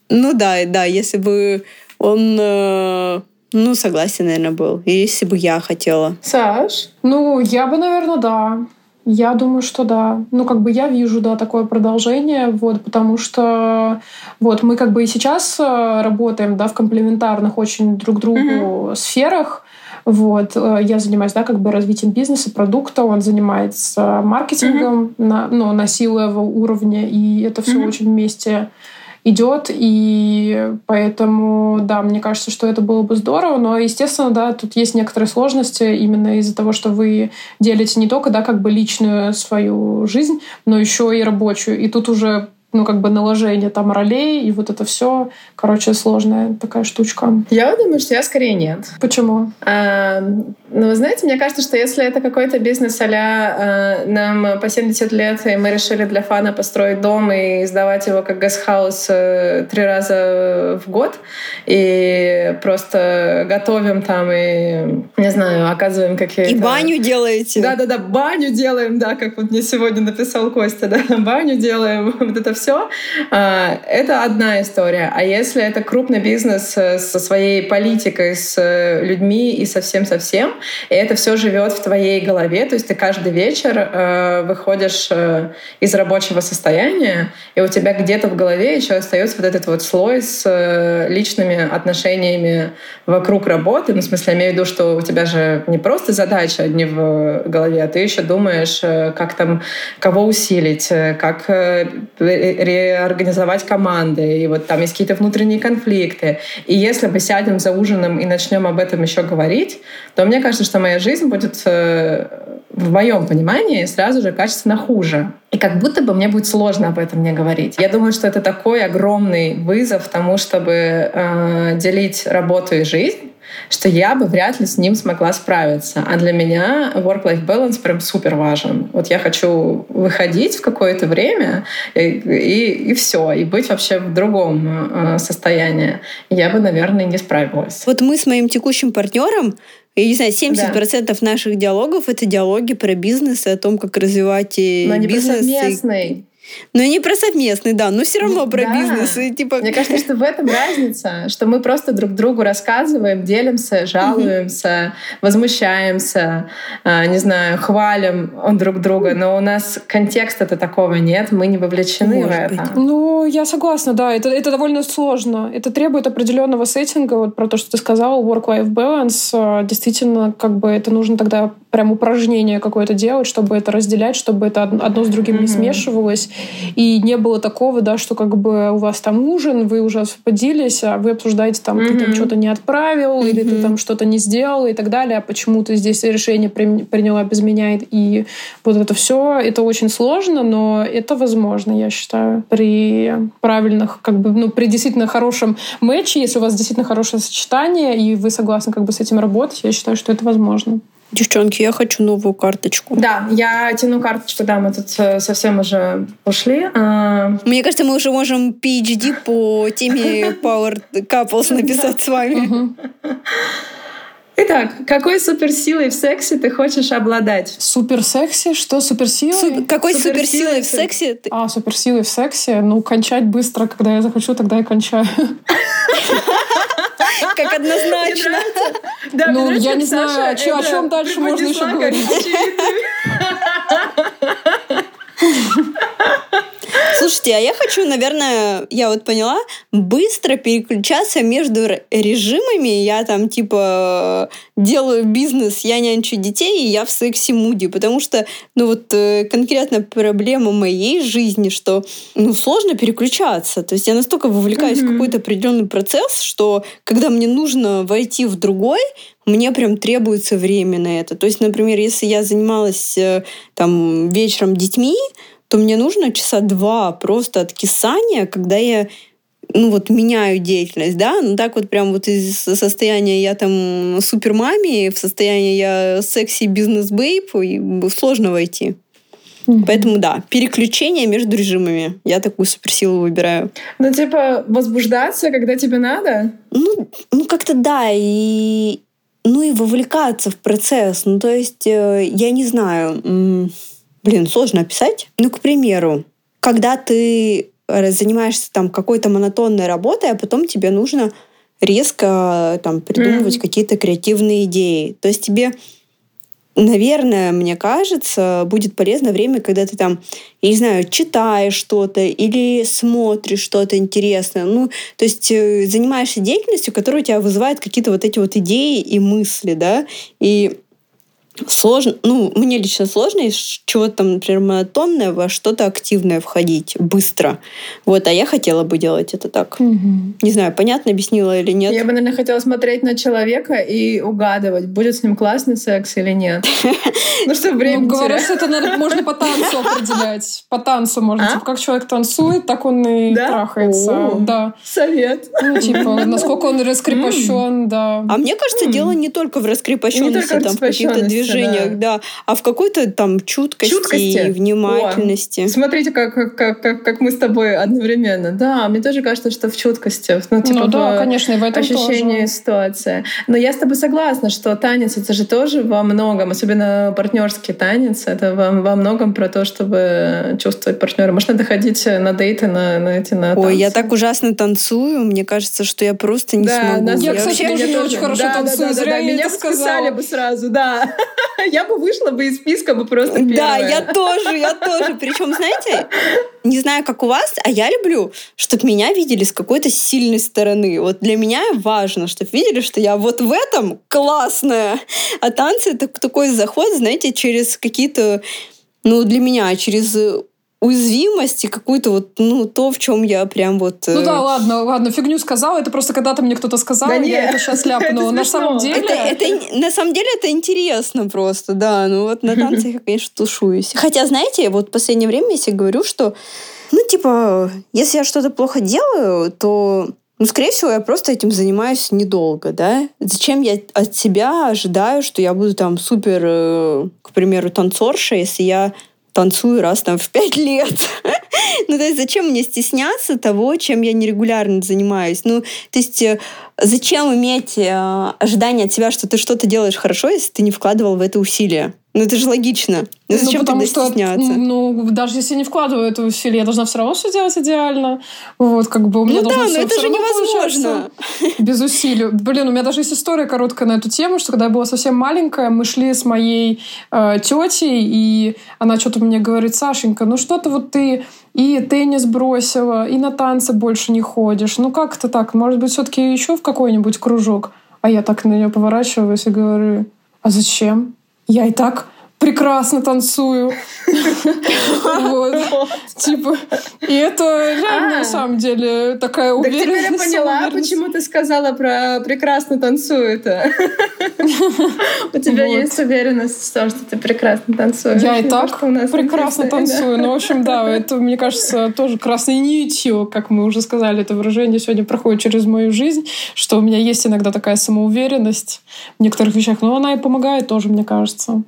Ну да, да, если бы он... Э, ну, согласен, наверное, был. Если бы я хотела. Саш? Ну, я бы, наверное, да. Я думаю, что да. Ну, как бы я вижу, да, такое продолжение, вот, потому что вот мы как бы и сейчас э, работаем, да, в комплементарных очень друг другу mm-hmm. сферах. Вот, э, я занимаюсь, да, как бы развитием бизнеса, продукта, он занимается маркетингом mm-hmm. на, ну, на силу уровня, и это все mm-hmm. очень вместе идет, и поэтому, да, мне кажется, что это было бы здорово, но, естественно, да, тут есть некоторые сложности именно из-за того, что вы делите не только, да, как бы личную свою жизнь, но еще и рабочую, и тут уже ну, как бы наложение там ролей, и вот это все, короче, сложная такая штучка. Я думаю, что я скорее нет. Почему? А, ну, вы знаете, мне кажется, что если это какой-то бизнес а а, нам по 70 лет, и мы решили для фана построить дом и сдавать его как гестхаус э, три раза в год, и просто готовим там и, не знаю, оказываем какие-то... И баню делаете. Да-да-да, баню делаем, да, как вот мне сегодня написал Костя, да, баню делаем, вот это все. А, это одна история. А если это крупный бизнес э, со своей политикой, с э, людьми и совсем-совсем, и это все живет в твоей голове, то есть ты каждый вечер э, выходишь из рабочего состояния, и у тебя где-то в голове еще остается вот этот вот слой с личными отношениями вокруг работы. Ну, в смысле, я имею в виду, что у тебя же не просто задача одни в голове, а ты еще думаешь, как там, кого усилить, как реорганизовать команды, и вот там есть какие-то внутренние конфликты. И если мы сядем за ужином и начнем об этом еще говорить, то мне кажется, что моя жизнь будет э, в моем понимании сразу же качественно хуже. И как будто бы мне будет сложно об этом не говорить. Я думаю, что это такой огромный вызов тому, чтобы э, делить работу и жизнь что я бы вряд ли с ним смогла справиться. А для меня work-life balance прям супер важен. Вот я хочу выходить в какое-то время и, и, и все, и быть вообще в другом э, состоянии. Я бы, наверное, не справилась. Вот мы с моим текущим партнером я не знаю, 70% да. наших диалогов это диалоги про бизнес и о том, как развивать Но бизнес. Но они совместный. Ну, не про совместный, да, но все равно про да. бизнес. И, типа... Мне кажется, что в этом разница, что мы просто друг другу рассказываем, делимся, жалуемся, возмущаемся, а, не знаю, хвалим друг друга, но у нас контекста-то такого нет, мы не вовлечены Может в это. Быть. Ну, я согласна, да, это, это довольно сложно. Это требует определенного сеттинга, вот про то, что ты сказала, work-life balance. А, действительно, как бы это нужно тогда прям упражнение какое-то делать, чтобы это разделять, чтобы это одно с другим mm-hmm. не смешивалось. И не было такого, да, что как бы у вас там ужин, вы уже освободились, а вы обсуждаете там, mm-hmm. ты там что-то не отправил, mm-hmm. или ты там что-то не сделал и так далее, а почему ты здесь решение приняла без меня. И вот это все, это очень сложно, но это возможно, я считаю, при правильных, как бы, ну, при действительно хорошем матче, если у вас действительно хорошее сочетание, и вы согласны как бы с этим работать, я считаю, что это возможно. Девчонки, я хочу новую карточку. Да, я тяну карточку, да, мы тут э, совсем уже ушли. А... Мне кажется, мы уже можем PhD по теме Power Couples написать с вами. Итак, какой суперсилой в сексе ты хочешь обладать? Суперсекси? Что суперсилой? Су- какой суперсилой в сексе? Ты... А, суперсилой в сексе? Ну, кончать быстро, когда я захочу, тогда я кончаю. Как однозначно. Да, ну, я не знаю, о чем дальше можно еще говорить. Слушайте, а я хочу, наверное, я вот поняла, быстро переключаться между режимами. Я там, типа, делаю бизнес, я нянчу детей, и я в секси-муде. Потому что, ну вот, э, конкретно проблема моей жизни, что, ну, сложно переключаться. То есть я настолько вовлекаюсь mm-hmm. в какой-то определенный процесс, что когда мне нужно войти в другой, мне прям требуется время на это. То есть, например, если я занималась э, там вечером детьми, то мне нужно часа два просто откисания, когда я ну вот меняю деятельность, да, ну так вот прям вот из состояния я там супер маме в состояние я секси бизнес бейп сложно войти. Mm-hmm. Поэтому да, переключение между режимами. Я такую суперсилу выбираю. Ну, типа, возбуждаться, когда тебе надо? Ну, ну как-то да. И, ну и вовлекаться в процесс. Ну, то есть, э, я не знаю, блин, сложно описать. Ну, к примеру, когда ты занимаешься там какой-то монотонной работой, а потом тебе нужно резко там придумывать mm-hmm. какие-то креативные идеи. То есть тебе наверное, мне кажется, будет полезно время, когда ты там, я не знаю, читаешь что-то или смотришь что-то интересное. Ну, то есть э, занимаешься деятельностью, которая у тебя вызывает какие-то вот эти вот идеи и мысли, да, и сложно, ну, мне лично сложно из чего-то там, например, монотонное во что-то активное входить быстро. Вот, а я хотела бы делать это так. Угу. Не знаю, понятно объяснила или нет. Я бы, наверное, хотела смотреть на человека и угадывать, будет с ним классный секс или нет. Ну, что время Ну, говорят, это можно по танцу определять. По танцу можно. А? Типа, как человек танцует, так он и трахается. Да. Совет. Ну, типа, насколько он раскрепощен, да. А мне кажется, дело не только в раскрепощенности, там, в каких-то движениях, да. да, а в какой-то там чуткости, чуткости. и внимательности. О, смотрите, как, как, как, как мы с тобой одновременно. Да, мне тоже кажется, что в чуткости. Ну, типа, ну да, конечно, в этом ощущении тоже. ситуации. Но я с тобой согласна, что танец это же тоже во многом, особенно партнерский танец, это во, во многом про то, чтобы чувствовать партнера. Может, надо ходить на дейты, на, на эти на Ой, я так ужасно танцую, мне кажется, что я просто не да, смогу. Я, я, кстати, тоже не очень хорошо да, танцую, да, да, зря да, да. Меня сказали бы сразу, да. Я бы вышла бы из списка бы просто первая. Да, я тоже, я тоже. Причем, знаете, не знаю, как у вас, а я люблю, чтобы меня видели с какой-то сильной стороны. Вот для меня важно, чтобы видели, что я вот в этом классная. А танцы — это такой заход, знаете, через какие-то ну, для меня через уязвимость и какую-то вот, ну, то, в чем я прям вот... Ну да, э, ладно, ладно, фигню сказала. Это просто когда-то мне кто-то сказал, да я это сейчас ляпнула. На самом деле... Это, это, на самом деле это интересно просто, да. Ну вот на танцах я, конечно, тушуюсь. Хотя, знаете, вот в последнее время я себе говорю, что, ну, типа, если я что-то плохо делаю, то ну, скорее всего, я просто этим занимаюсь недолго, да? Зачем я от себя ожидаю, что я буду там супер, э, к примеру, танцорша, если я танцую раз там в пять лет. ну, то есть зачем мне стесняться того, чем я нерегулярно занимаюсь? Ну, то есть э, зачем иметь э, ожидание от себя, что ты что-то делаешь хорошо, если ты не вкладывал в это усилия? Ну, это же логично. Ну, зачем ну, потому что, стесняться? Ну, даже если не вкладываю это усилие, я должна все равно все делать идеально. Вот, как бы у меня ну, должно да, все, но это все же невозможно. Без усилий. Блин, у меня даже есть история короткая на эту тему, что когда я была совсем маленькая, мы шли с моей э, тетей, и она что-то мне говорит, Сашенька, ну что-то вот ты и теннис бросила, и на танцы больше не ходишь. Ну как это так? Может быть, все-таки еще в какой-нибудь кружок? А я так на нее поворачиваюсь и говорю, а зачем? Я и так прекрасно танцую. Вот. Типа, и это реально, на самом деле, такая уверенность. Так теперь я поняла, почему ты сказала про прекрасно танцует. У тебя есть уверенность в том, что ты прекрасно танцуешь. Я и так прекрасно танцую. Ну, в общем, да, это, мне кажется, тоже красной нитью, как мы уже сказали, это выражение сегодня проходит через мою жизнь, что у меня есть иногда такая самоуверенность в некоторых вещах, но она и помогает тоже, мне кажется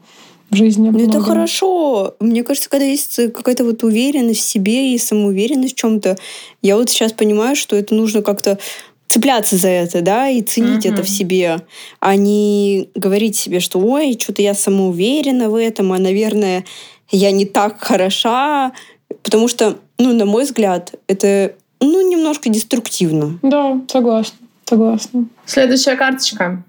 в жизни. Ну, это хорошо. Мне кажется, когда есть какая-то вот уверенность в себе и самоуверенность в чем-то, я вот сейчас понимаю, что это нужно как-то цепляться за это, да, и ценить uh-huh. это в себе, а не говорить себе, что ой, что-то я самоуверена в этом, а, наверное, я не так хороша, потому что, ну, на мой взгляд, это, ну, немножко деструктивно. Да, согласна, согласна. Следующая карточка.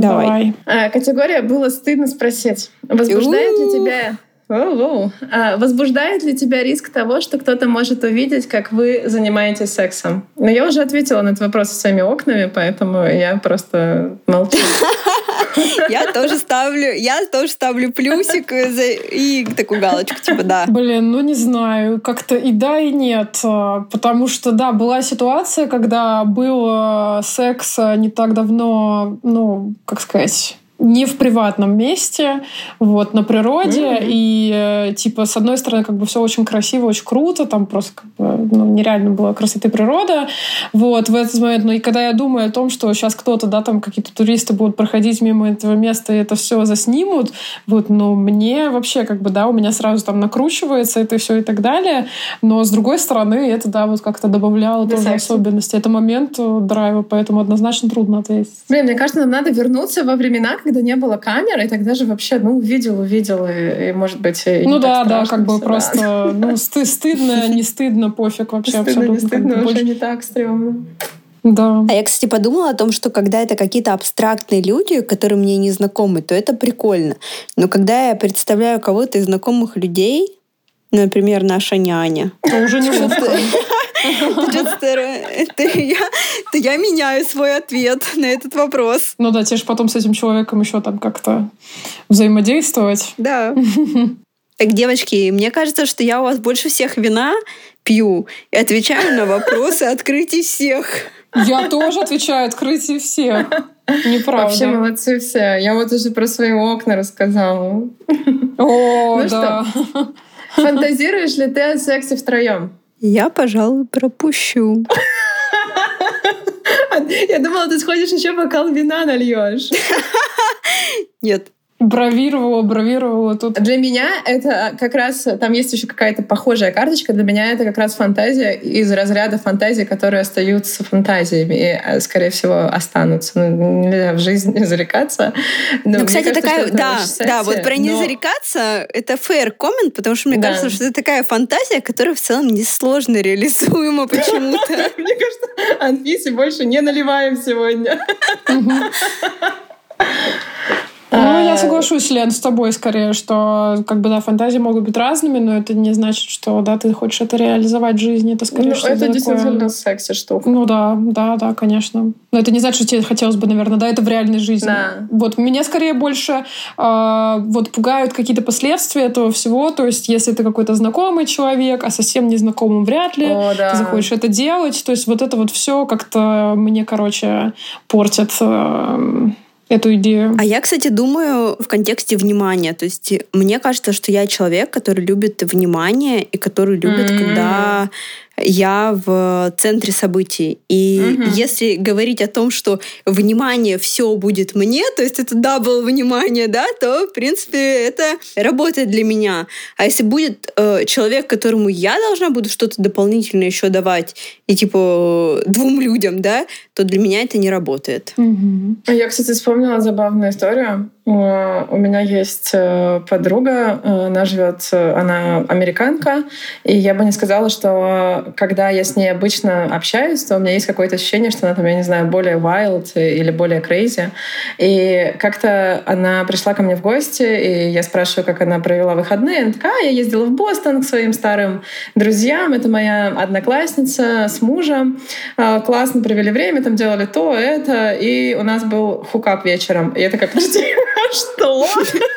Давай. Давай. А, категория «Было стыдно спросить». Возбуждает ли тебя Оу-оу. А возбуждает ли тебя риск того, что кто-то может увидеть, как вы занимаетесь сексом? Но я уже ответила на этот вопрос своими окнами, поэтому я просто молчу. Я тоже ставлю, я тоже ставлю плюсик и такую галочку, типа да. Блин, ну не знаю, как-то и да, и нет. А, потому что, да, была ситуация, когда был э, секс э, не так давно, ну, как сказать, не в приватном месте, вот, на природе. Mm-hmm. И, э, типа, с одной стороны, как бы все очень красиво, очень круто, там просто как бы, ну, нереально была красоты природа. Вот, в этот момент. Ну, и когда я думаю о том, что сейчас кто-то, да, там какие-то туристы будут проходить мимо этого места и это все заснимут, вот, ну, мне вообще, как бы, да, у меня сразу там накручивается это все и так далее. Но, с другой стороны, это, да, вот как-то добавляло тоже особенности. Это момент э, драйва, поэтому однозначно трудно ответить. Блин, мне кажется, нам надо вернуться во времена, когда не было камер, и тогда же вообще, ну, увидел, увидел, и, и может быть, и Ну да, да, как бы просто, ну, сты стыдно, не стыдно, пофиг вообще стыдно, абсолютно. Не стыдно, больше не так стрёмно. Да. А я, кстати, подумала о том, что когда это какие-то абстрактные люди, которые мне не знакомы, то это прикольно. Но когда я представляю кого-то из знакомых людей, например, наша няня, то уже не то я, меняю свой ответ на этот вопрос. Ну да, тебе же потом с этим человеком еще там как-то взаимодействовать. Да. Так, девочки, мне кажется, что я у вас больше всех вина пью и отвечаю на вопросы открытий всех. Я тоже отвечаю открытие всех. Неправда. Вообще молодцы все. Я вот уже про свои окна рассказала. О, ну да. Что? Фантазируешь ли ты о сексе втроем? Я, пожалуй, пропущу. Я думала, ты сходишь еще бокал вина нальешь. Нет, бравировала, бравировала тут. Для меня это как раз, там есть еще какая-то похожая карточка, для меня это как раз фантазия из разряда фантазий, которые остаются фантазиями и, э, скорее всего, останутся. Ну, нельзя в жизни не зарекаться. Но ну, кстати, кажется, такая, да, секси, да, вот про но... не зарекаться, это fair коммент, потому что мне да. кажется, что это такая фантазия, которая в целом несложно реализуема почему-то. Мне кажется, Анфисе больше не наливаем сегодня. Ну, я соглашусь, Лен, с тобой скорее, что как бы, да, фантазии могут быть разными, но это не значит, что, да, ты хочешь это реализовать в жизни. Это скорее, ну, что это действительно секси штука. Ну да, да, да, конечно. Но это не значит, что тебе хотелось бы, наверное, да, это в реальной жизни. Да. Вот меня скорее больше э, вот пугают какие-то последствия этого всего. То есть, если ты какой-то знакомый человек, а совсем незнакомым вряд ли, О, да. ты захочешь это делать. То есть, вот это вот все как-то мне, короче, портит э, эту идею. А я, кстати, думаю в контексте внимания. То есть мне кажется, что я человек, который любит внимание и который любит, mm-hmm. когда я в центре событий. И угу. если говорить о том, что внимание все будет мне, то есть это double внимание, да, то, в принципе, это работает для меня. А если будет э, человек, которому я должна буду что-то дополнительное еще давать, и типа двум людям, да, то для меня это не работает. Угу. Я, кстати, вспомнила забавную историю. У меня есть э, подруга, э, она живет, она американка, и я бы не сказала, что когда я с ней обычно общаюсь, то у меня есть какое-то ощущение, что она там, я не знаю, более wild или более crazy. И как-то она пришла ко мне в гости, и я спрашиваю, как она провела выходные. Она такая, «А, я ездила в Бостон к своим старым друзьям, это моя одноклассница с мужем, э, классно провели время, там делали то, это, и у нас был хукап вечером. И я такая, подожди, что?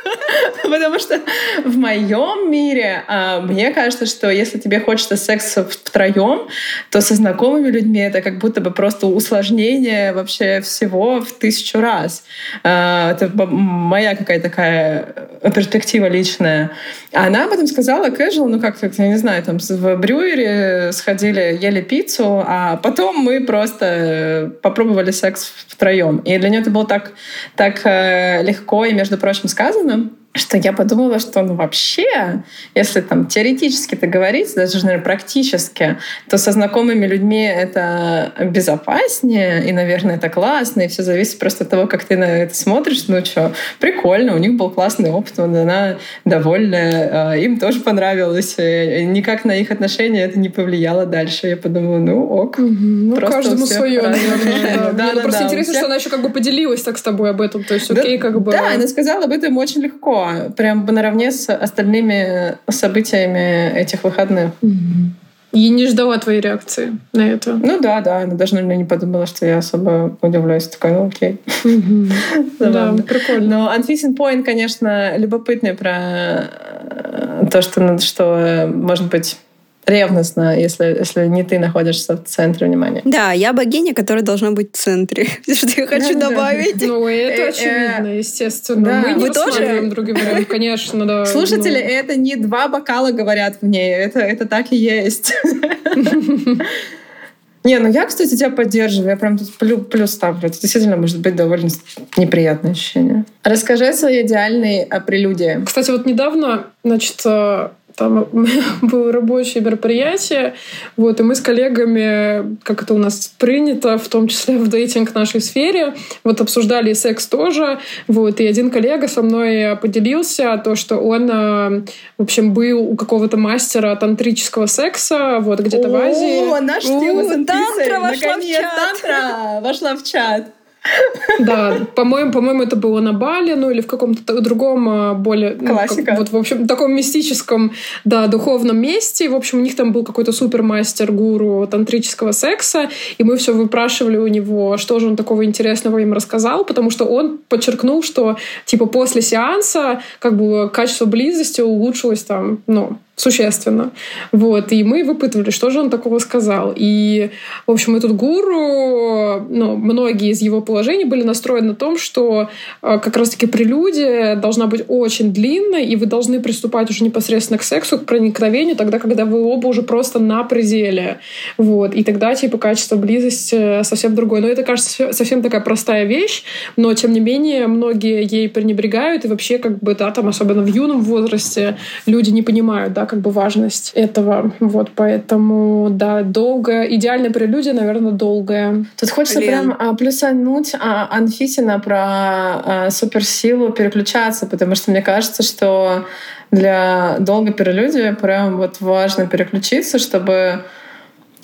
Потому что в моем мире а, мне кажется, что если тебе хочется секса втроем, то со знакомыми людьми это как будто бы просто усложнение вообще всего в тысячу раз. А, это моя какая-то такая перспектива личная. А она об этом сказала casual, ну как, я не знаю, там в брюере сходили, ели пиццу, а потом мы просто попробовали секс втроем. И для нее это было так, так э, легко и, между прочим, сказано что я подумала, что ну вообще, если там теоретически-то говорить, даже, наверное, практически, то со знакомыми людьми это безопаснее, и, наверное, это классно, и все зависит просто от того, как ты на это смотришь. Ну что, прикольно, у них был классный опыт, вот она довольная, а, им тоже понравилось, и никак на их отношения это не повлияло дальше. Я подумала, ну ок. Ну, каждому свое, наверное. Да, просто интересно, что она еще как бы поделилась так с тобой об этом, то есть окей, как бы... Да, она сказала об этом очень легко, прям наравне с остальными событиями этих выходных. И не ждала твоей реакции на это. Ну да, да. Она даже, наверное, не подумала, что я особо удивляюсь. Такая, ну окей. Да, прикольно. Но Unfising Point, конечно, любопытный про то, что, что может быть ревностно, если, если не ты находишься в центре внимания. Да, я богиня, которая должна быть в центре. Что я хочу добавить. Ну, это э, очевидно, э, естественно. Мы не тоже друг друга, конечно, да. Слушатели, ну. это не два бокала говорят в ней, это, это так и есть. Не, ну я, кстати, тебя поддерживаю. Я прям тут плюс, плюс ставлю. Это действительно может быть довольно неприятное ощущение. Расскажи о своей идеальной прелюдии. Кстати, вот недавно, значит, там было рабочее мероприятие, вот, и мы с коллегами, как это у нас принято, в том числе в дейтинг нашей сфере, вот обсуждали секс тоже, вот, и один коллега со мной поделился то, что он, э, в общем, был у какого-то мастера тантрического секса, вот, где-то в Азии. О, наш тема Тантра вошла в чат. Тантра вошла в чат. Да, по-моему, по-моему, это было на Бали, ну или в каком-то другом а, более... Классика. Ну, как, вот, в общем, таком мистическом, да, духовном месте. В общем, у них там был какой-то супермастер, гуру тантрического секса, и мы все выпрашивали у него, что же он такого интересного им рассказал, потому что он подчеркнул, что, типа, после сеанса как бы качество близости улучшилось там, ну, существенно. Вот. И мы выпытывали, что же он такого сказал. И, в общем, этот гуру, ну, многие из его положений были настроены на том, что э, как раз-таки прелюдия должна быть очень длинной, и вы должны приступать уже непосредственно к сексу, к проникновению, тогда, когда вы оба уже просто на пределе. Вот. И тогда, типа, качество близости совсем другое. Но это, кажется, совсем такая простая вещь, но, тем не менее, многие ей пренебрегают, и вообще, как бы, да, там, особенно в юном возрасте, люди не понимают, да, как бы важность этого. Вот, поэтому, да, долгая, идеальная прелюдия, наверное, долгая. Тут хочется Лен. прям а, плюсануть а, Анфисина про а, суперсилу переключаться, потому что мне кажется, что для долгой прелюдии прям вот важно переключиться, чтобы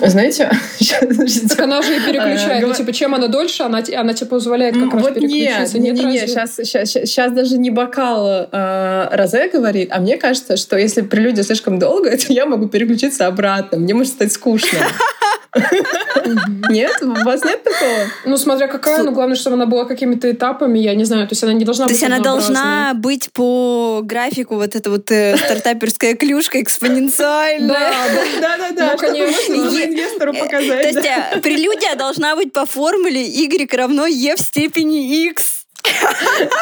знаете, так она же и переключает. Ну, типа, чем она дольше, она, она тебе позволяет как раз переключиться. Нет, нет, нет, сейчас, сейчас, сейчас даже не бокал э, розе говорит, а мне кажется, что если прелюдия слишком долгая, то я могу переключиться обратно. Мне может стать скучно. Нет? У вас нет такого? Ну, смотря какая, но главное, чтобы она была какими-то этапами, я не знаю, то есть она не должна быть То есть она должна быть по графику вот эта вот э, стартаперская клюшка экспоненциальная. Да, да, да, ну, конечно. инвестору показать. То есть э, прелюдия должна быть по формуле y равно e в степени x.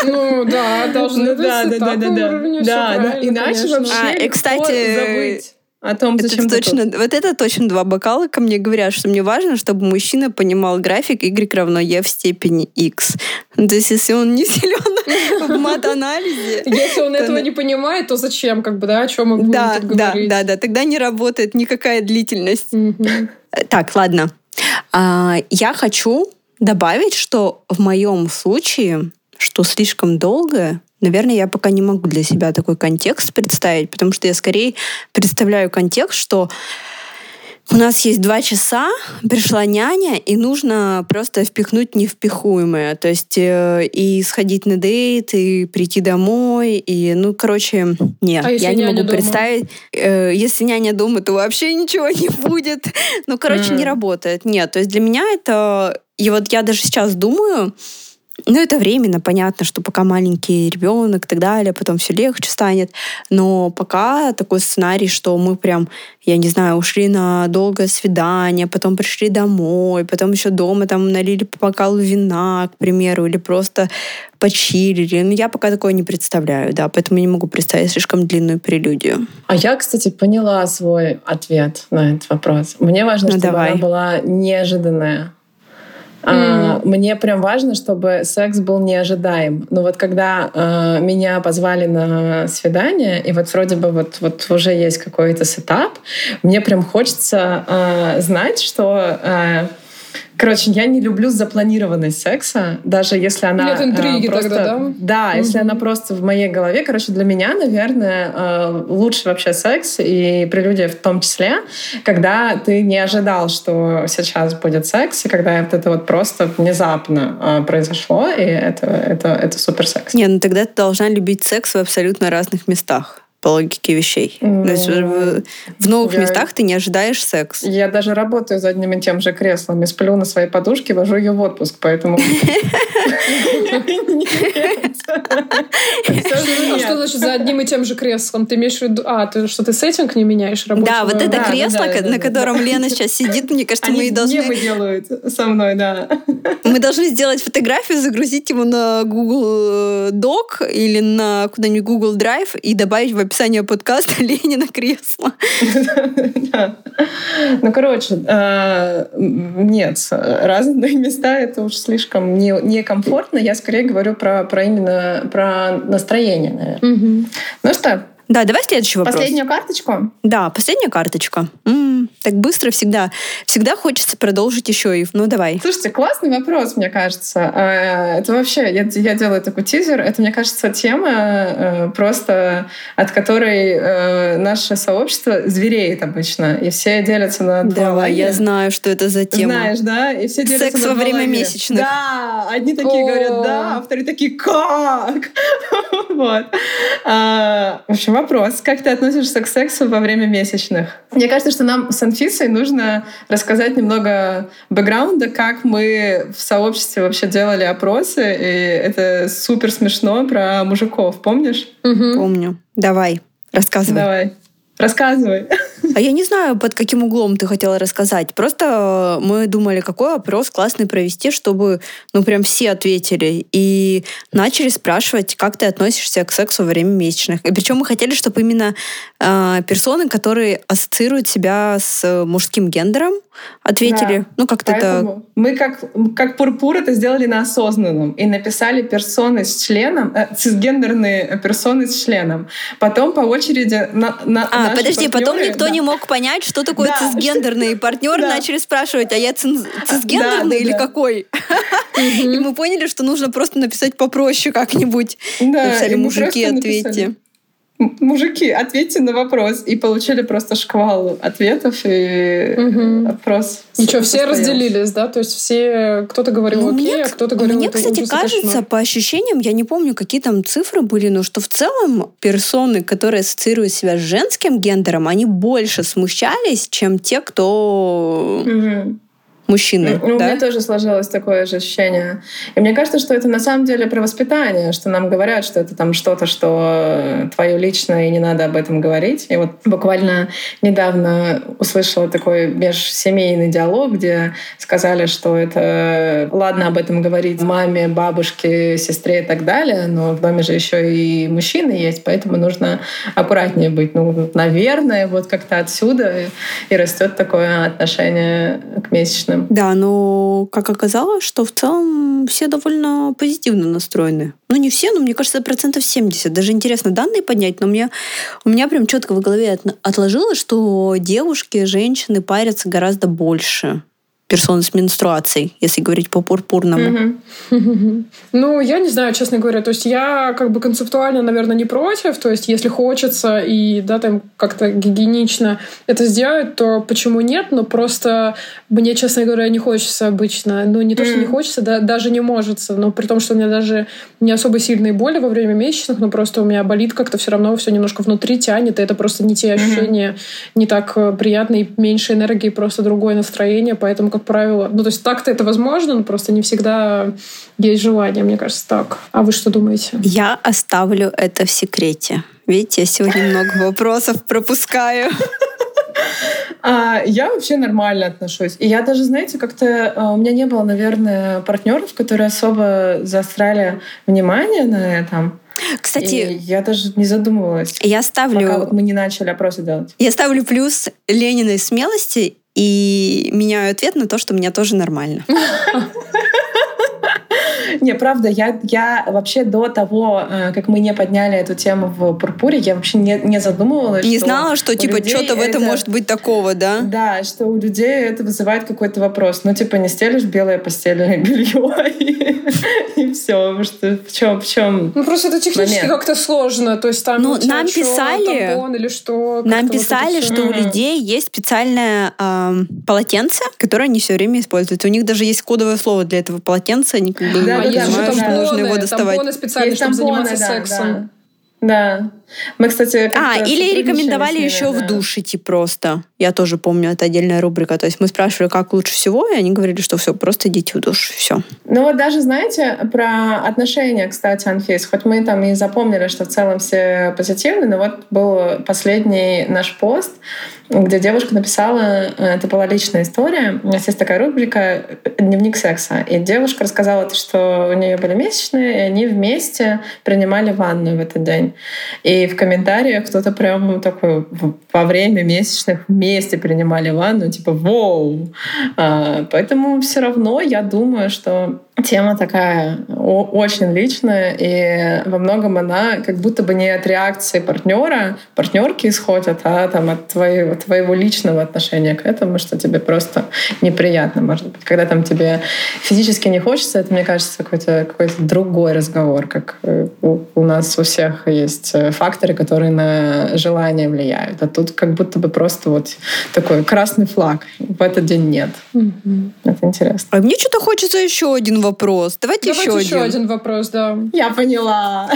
Ну да, должны ну быть да, да, да, да, да. Да, иначе вообще а, и, кстати, забыть о том, зачем это точно, тут. Вот это точно два бокала ко мне говорят, что мне важно, чтобы мужчина понимал график y равно e в степени x. Ну, то есть, если он не силен в мат-анализе... Если он этого не понимает, то зачем, как бы, да, о чем мы будем да, тут говорить? Да, да, да, тогда не работает никакая длительность. Так, ладно. А, я хочу добавить, что в моем случае, что слишком долго Наверное, я пока не могу для себя такой контекст представить, потому что я скорее представляю контекст, что у нас есть два часа, пришла няня, и нужно просто впихнуть невпихуемое. То есть э, и сходить на дейт, и прийти домой, и, ну, короче, нет, а я не могу дома? представить. Э, если няня дома, то вообще ничего не будет. Ну, короче, mm. не работает. Нет, то есть для меня это... И вот я даже сейчас думаю, ну, это временно, понятно, что пока маленький ребенок и так далее, потом все легче станет. Но пока такой сценарий, что мы прям, я не знаю, ушли на долгое свидание, потом пришли домой, потом еще дома там налили по бокалу вина, к примеру, или просто почилили. Ну, я пока такое не представляю, да, поэтому не могу представить слишком длинную прелюдию. А я, кстати, поняла свой ответ на этот вопрос. Мне важно, ну, чтобы давай. она была неожиданная. Mm. Мне прям важно, чтобы секс был неожидаем. Но вот когда э, меня позвали на свидание, и вот вроде бы вот, вот уже есть какой-то сетап, мне прям хочется э, знать, что э, Короче, я не люблю запланированность секса, даже если она... Нет интриги э, просто, тогда, да? Да, если она просто в моей голове. Короче, для меня, наверное, э, лучше вообще секс, и прелюдия в том числе, когда ты не ожидал, что сейчас будет секс, и когда вот это вот просто внезапно э, произошло, и это, это, это супер секс. Не, ну тогда ты должна любить секс в абсолютно разных местах по логике вещей. Ну, То есть в, в новых я- местах ты не ожидаешь секс. Я даже работаю за одним и тем же креслом и сплю на своей подушке, вожу ее в отпуск, поэтому... А что значит за одним и тем же креслом? Ты имеешь в виду... А, ты что, ты сеттинг не меняешь рабочего? Да, вот это кресло, на котором Лена сейчас сидит, мне кажется, мы Они и должны, мемы делают со мной, да. мы должны сделать фотографию, загрузить его на Google Doc или на куда-нибудь Google Drive и добавить в описание подкаста Ленина кресло. Ну, короче, э, нет, разные места это уж слишком не- некомфортно. Я скорее говорю про, именно про настроение, наверное. Ну что, Да, давай следующий вопрос. последнюю карточку? Да, последняя карточка. М, так быстро всегда. Всегда хочется продолжить еще и. Ну, давай. Слушайте, классный вопрос, мне кажется. Э, Это вообще, я, я делаю такой тизер, это, мне кажется, тема э, просто, от которой э, наше сообщество звереет обычно, и все делятся на два Давай, лагеря. я знаю, что это за тема. Знаешь, да? И все делятся Секс во время лагеря. месячных. Да, одни такие О. говорят «да», а вторые такие «как?». Вот. А, В общем, вопрос. Как ты относишься к сексу во время месячных? Мне кажется, что нам с Анфисой нужно рассказать немного бэкграунда, как мы в сообществе вообще делали опросы, и это супер смешно про мужиков, помнишь? Мгм. Помню. Давай, рассказывай. Давай. Рассказывай. А я не знаю, под каким углом ты хотела рассказать. Просто мы думали, какой опрос классный провести, чтобы, ну, прям все ответили. И начали спрашивать, как ты относишься к сексу во время месячных. И причем мы хотели, чтобы именно э, персоны, которые ассоциируют себя с мужским гендером, ответили. Да. Ну, как-то это... Мы как, как пурпур это сделали на осознанном и написали персоны с членом, э, цисгендерные персоны с членом. Потом по очереди на, на А, подожди, потом партнеры- никто да. не мог понять, что такое Да, цисгендерный. И партнеры Да. начали спрашивать, а я цин- цисгендерный Да, или да. какой? И мы поняли, что нужно просто написать попроще как-нибудь. Написали, мужики, ответьте. Написали, «М- Мужики, ответьте на вопрос. И получили просто шквал ответов, и Мгм. опрос Ничего, все состоялся. разделились, да? То есть все, кто-то говорил Ну, окей, мне, а кто-то говорил мне, кстати, и кажется, кошмар. по ощущениям, я не помню, какие там цифры были, но что в целом персоны, которые ассоциируют себя с женским гендером, они больше смущались, чем те, кто. Мужчины. Ну, У да? меня тоже сложилось такое же ощущение. И мне кажется, что это на самом деле про воспитание, что нам говорят, что это там что-то, что твое личное, и не надо об этом говорить. И вот буквально недавно услышала такой межсемейный диалог, где сказали, что это ладно об этом говорить маме, бабушке, сестре и так далее, но в доме же еще и мужчины есть, поэтому нужно аккуратнее быть. Ну, наверное, вот как-то отсюда и растет такое отношение к месячным. Да, но как оказалось, что в целом все довольно позитивно настроены. Ну, не все, но мне кажется, процентов 70. Даже интересно данные поднять, но мне, у меня прям четко в голове от- отложилось, что девушки, женщины парятся гораздо больше персон с менструацией, если говорить по пурпурному. Ну, я не знаю, честно говоря. То есть я как бы концептуально, наверное, не против. То есть если хочется и, да, там как-то гигиенично это сделать, то почему нет? Но просто мне, честно говоря, не хочется обычно. Ну, не то, что не хочется, да, даже не может. Но при том, что у меня даже не особо сильные боли во время месячных, но просто у меня болит как-то все равно все немножко внутри тянет, и это просто не те ощущения, не так э, приятно, и меньше энергии, просто другое настроение. Поэтому, как правило, ну, то есть так-то это возможно, но просто не всегда есть желание, мне кажется, так. А вы что думаете? Я оставлю это в секрете. Видите, я сегодня много вопросов пропускаю. А, я вообще нормально отношусь. И я даже, знаете, как-то а, у меня не было, наверное, партнеров, которые особо заостряли внимание на этом. Кстати, И я даже не задумывалась, я ставлю... пока вот мы не начали опросы делать. Я ставлю плюс Лениной смелости и меняю ответ на то, что у меня тоже нормально. Не, правда, я, я вообще до того, э, как мы не подняли эту тему в Пурпуре, я вообще не, не задумывалась. Не знала, что типа что-то в этом может быть такого, да? Да, что у людей это вызывает какой-то вопрос. Ну, типа, не стелишь белое постельное белье и, все. Что, в чем, в чем Ну, просто это технически как-то сложно. То есть там ну, нам писали, или что. Нам писали, вот что у людей есть специальное э, полотенце, которое они все время используют. У них даже есть кодовое слово для этого полотенца. Они как бы да, понимают, да, что нужно его доставать. Тампоны специально, чтобы заниматься сексом. Да. Мы, кстати, а или рекомендовали еще да. в душ идти просто. Я тоже помню, это отдельная рубрика. То есть мы спрашивали, как лучше всего, и они говорили, что все, просто идите в душ, все. Ну вот даже знаете про отношения, кстати, Анфис. Хоть мы там и запомнили, что в целом все позитивны, но вот был последний наш пост, где девушка написала, э, это была личная история. У нас есть такая рубрика «Дневник секса». И девушка рассказала, что у нее были месячные, и они вместе принимали ванную в этот день. И в комментариях кто-то прям такой во время месячных вместе принимали ванну, типа «Воу!». А, поэтому все равно я думаю, что тема такая очень личная, и во многом она как будто бы не от реакции партнера, партнерки исходят, а там от твоего, твоего личного отношения к этому, что тебе просто неприятно, может быть. Когда там тебе физически не хочется, это, мне кажется, какой-то какой другой разговор, как э, у, у нас у всех есть э, факторы, которые на желание влияют. А тут как будто бы просто вот такой красный флаг. В этот день нет. Mm-hmm. Это интересно. А мне что-то хочется еще один вопрос. Давайте, Давайте еще, еще один. один вопрос, да. Я поняла.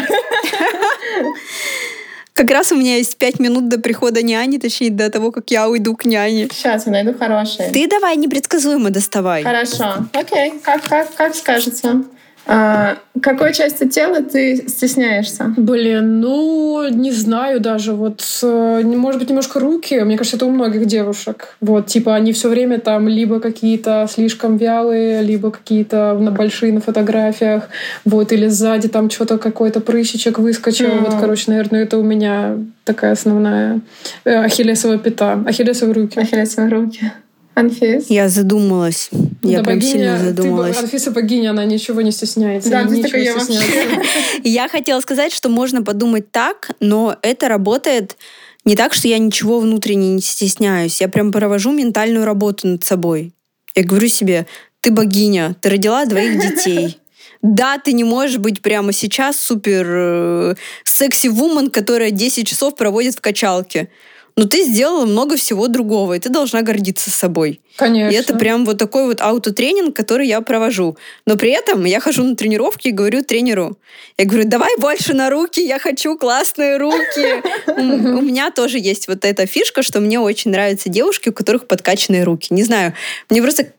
Как раз у меня есть пять минут до прихода няни, точнее, до того, как я уйду к няне. Сейчас я найду хорошие. Ты давай непредсказуемо доставай. Хорошо. Окей. Как, как, как скажется. А, какой части тела ты стесняешься? Блин, ну, не знаю даже. Вот, э, может быть, немножко руки. Мне кажется, это у многих девушек. Вот, типа, они все время там либо какие-то слишком вялые, либо какие-то на большие на фотографиях. Вот, или сзади там что-то какой-то прыщичек выскочил. Mm. Вот, короче, наверное, это у меня такая основная э, ахиллесова пята. Ахиллесовые руки. Ахиллесовые руки. Анфис? Я задумалась. Я да, прям богиня, сильно задумалась. Ты, Анфиса богиня, она ничего не стесняется. Да, ты такая, я Я хотела сказать, что можно подумать так, но это работает не так, что я ничего внутренне не стесняюсь. Я прям провожу ментальную работу над собой. Я говорю себе, ты богиня, ты родила двоих детей. Да, ты не можешь быть прямо сейчас супер э, секси-вумен, которая 10 часов проводит в качалке но ты сделала много всего другого, и ты должна гордиться собой. Конечно. И это прям вот такой вот аутотренинг, который я провожу. Но при этом я хожу на тренировки и говорю тренеру, я говорю, давай больше на руки, я хочу классные руки. У меня тоже есть вот эта фишка, что мне очень нравятся девушки, у которых подкачанные руки. Не знаю, мне просто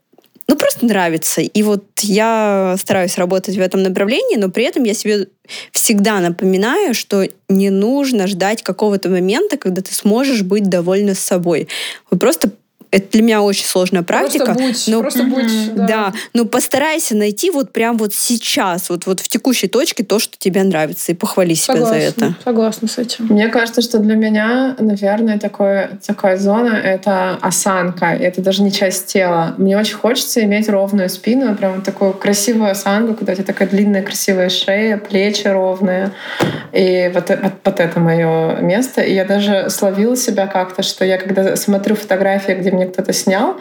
ну, просто нравится. И вот я стараюсь работать в этом направлении, но при этом я себе всегда напоминаю, что не нужно ждать какого-то момента, когда ты сможешь быть довольна собой. Вот просто это для меня очень сложная практика. Просто будь, но, просто будь, да. да. Но постарайся найти вот прям вот сейчас, вот, вот в текущей точке то, что тебе нравится, и похвали себя согласна, за это. Согласна с этим. Мне кажется, что для меня, наверное, такое, такая зона — это осанка. И это даже не часть тела. Мне очень хочется иметь ровную спину, прям вот такую красивую осанку, когда у тебя такая длинная красивая шея, плечи ровные. И вот, вот, вот это мое место. И я даже словила себя как-то, что я когда смотрю фотографии, где мне кто-то снял,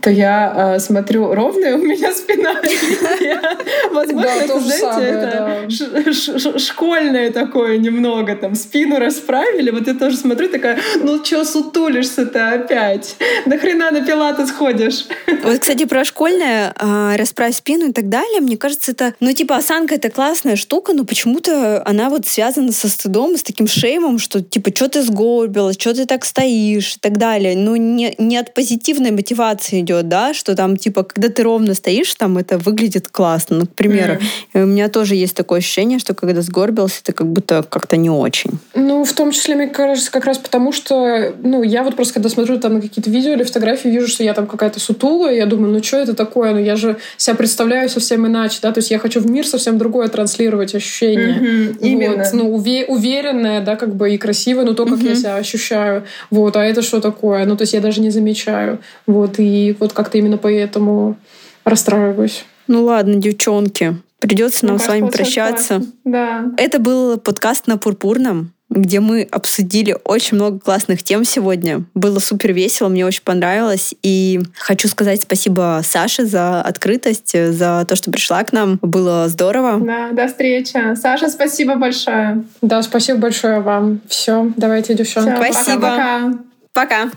то я э, смотрю, ровная у меня спина. Возможно, это, знаете, это школьное такое немного, там, спину расправили. Вот я тоже смотрю, такая, ну что сутулишься-то опять? Нахрена на пилатес ходишь? Вот, кстати, про школьное, а, расправь спину и так далее, мне кажется, это, ну, типа, осанка — это классная штука, но почему-то она вот связана со стыдом, с таким шеймом, что, типа, что ты сгорбилась, что ты так стоишь и так далее. Ну, не, не от позитивной мотивации идет, да, что там, типа, когда ты ровно стоишь, там это выглядит классно. Ну, к примеру, mm. у меня тоже есть такое ощущение, что когда сгорбился, ты как будто как-то не очень. Ну, в том числе, мне кажется, как раз потому, что, ну, я вот просто, когда смотрю там на какие-то видео или фотографии, вижу, что я там какая-то сутулая, я думаю, ну, что это такое? Ну, я же себя представляю совсем иначе, да, то есть я хочу в мир совсем другое транслировать ощущение. Mm-hmm, вот. Именно. Ну, уве- уверенное, да, как бы и красивое, но то, как mm-hmm. я себя ощущаю. Вот, а это что такое? Ну, то есть я даже не замечаю замечаю. Вот, и вот как-то именно поэтому расстраиваюсь. Ну ладно, девчонки, Придется нам с вами прощаться. Да. Это был подкаст на Пурпурном где мы обсудили очень много классных тем сегодня. Было супер весело, мне очень понравилось. И хочу сказать спасибо Саше за открытость, за то, что пришла к нам. Было здорово. Да, до встречи. Саша, спасибо большое. Да, спасибо большое вам. Все, давайте, девчонки. Спасибо. Пока-пока. Пока.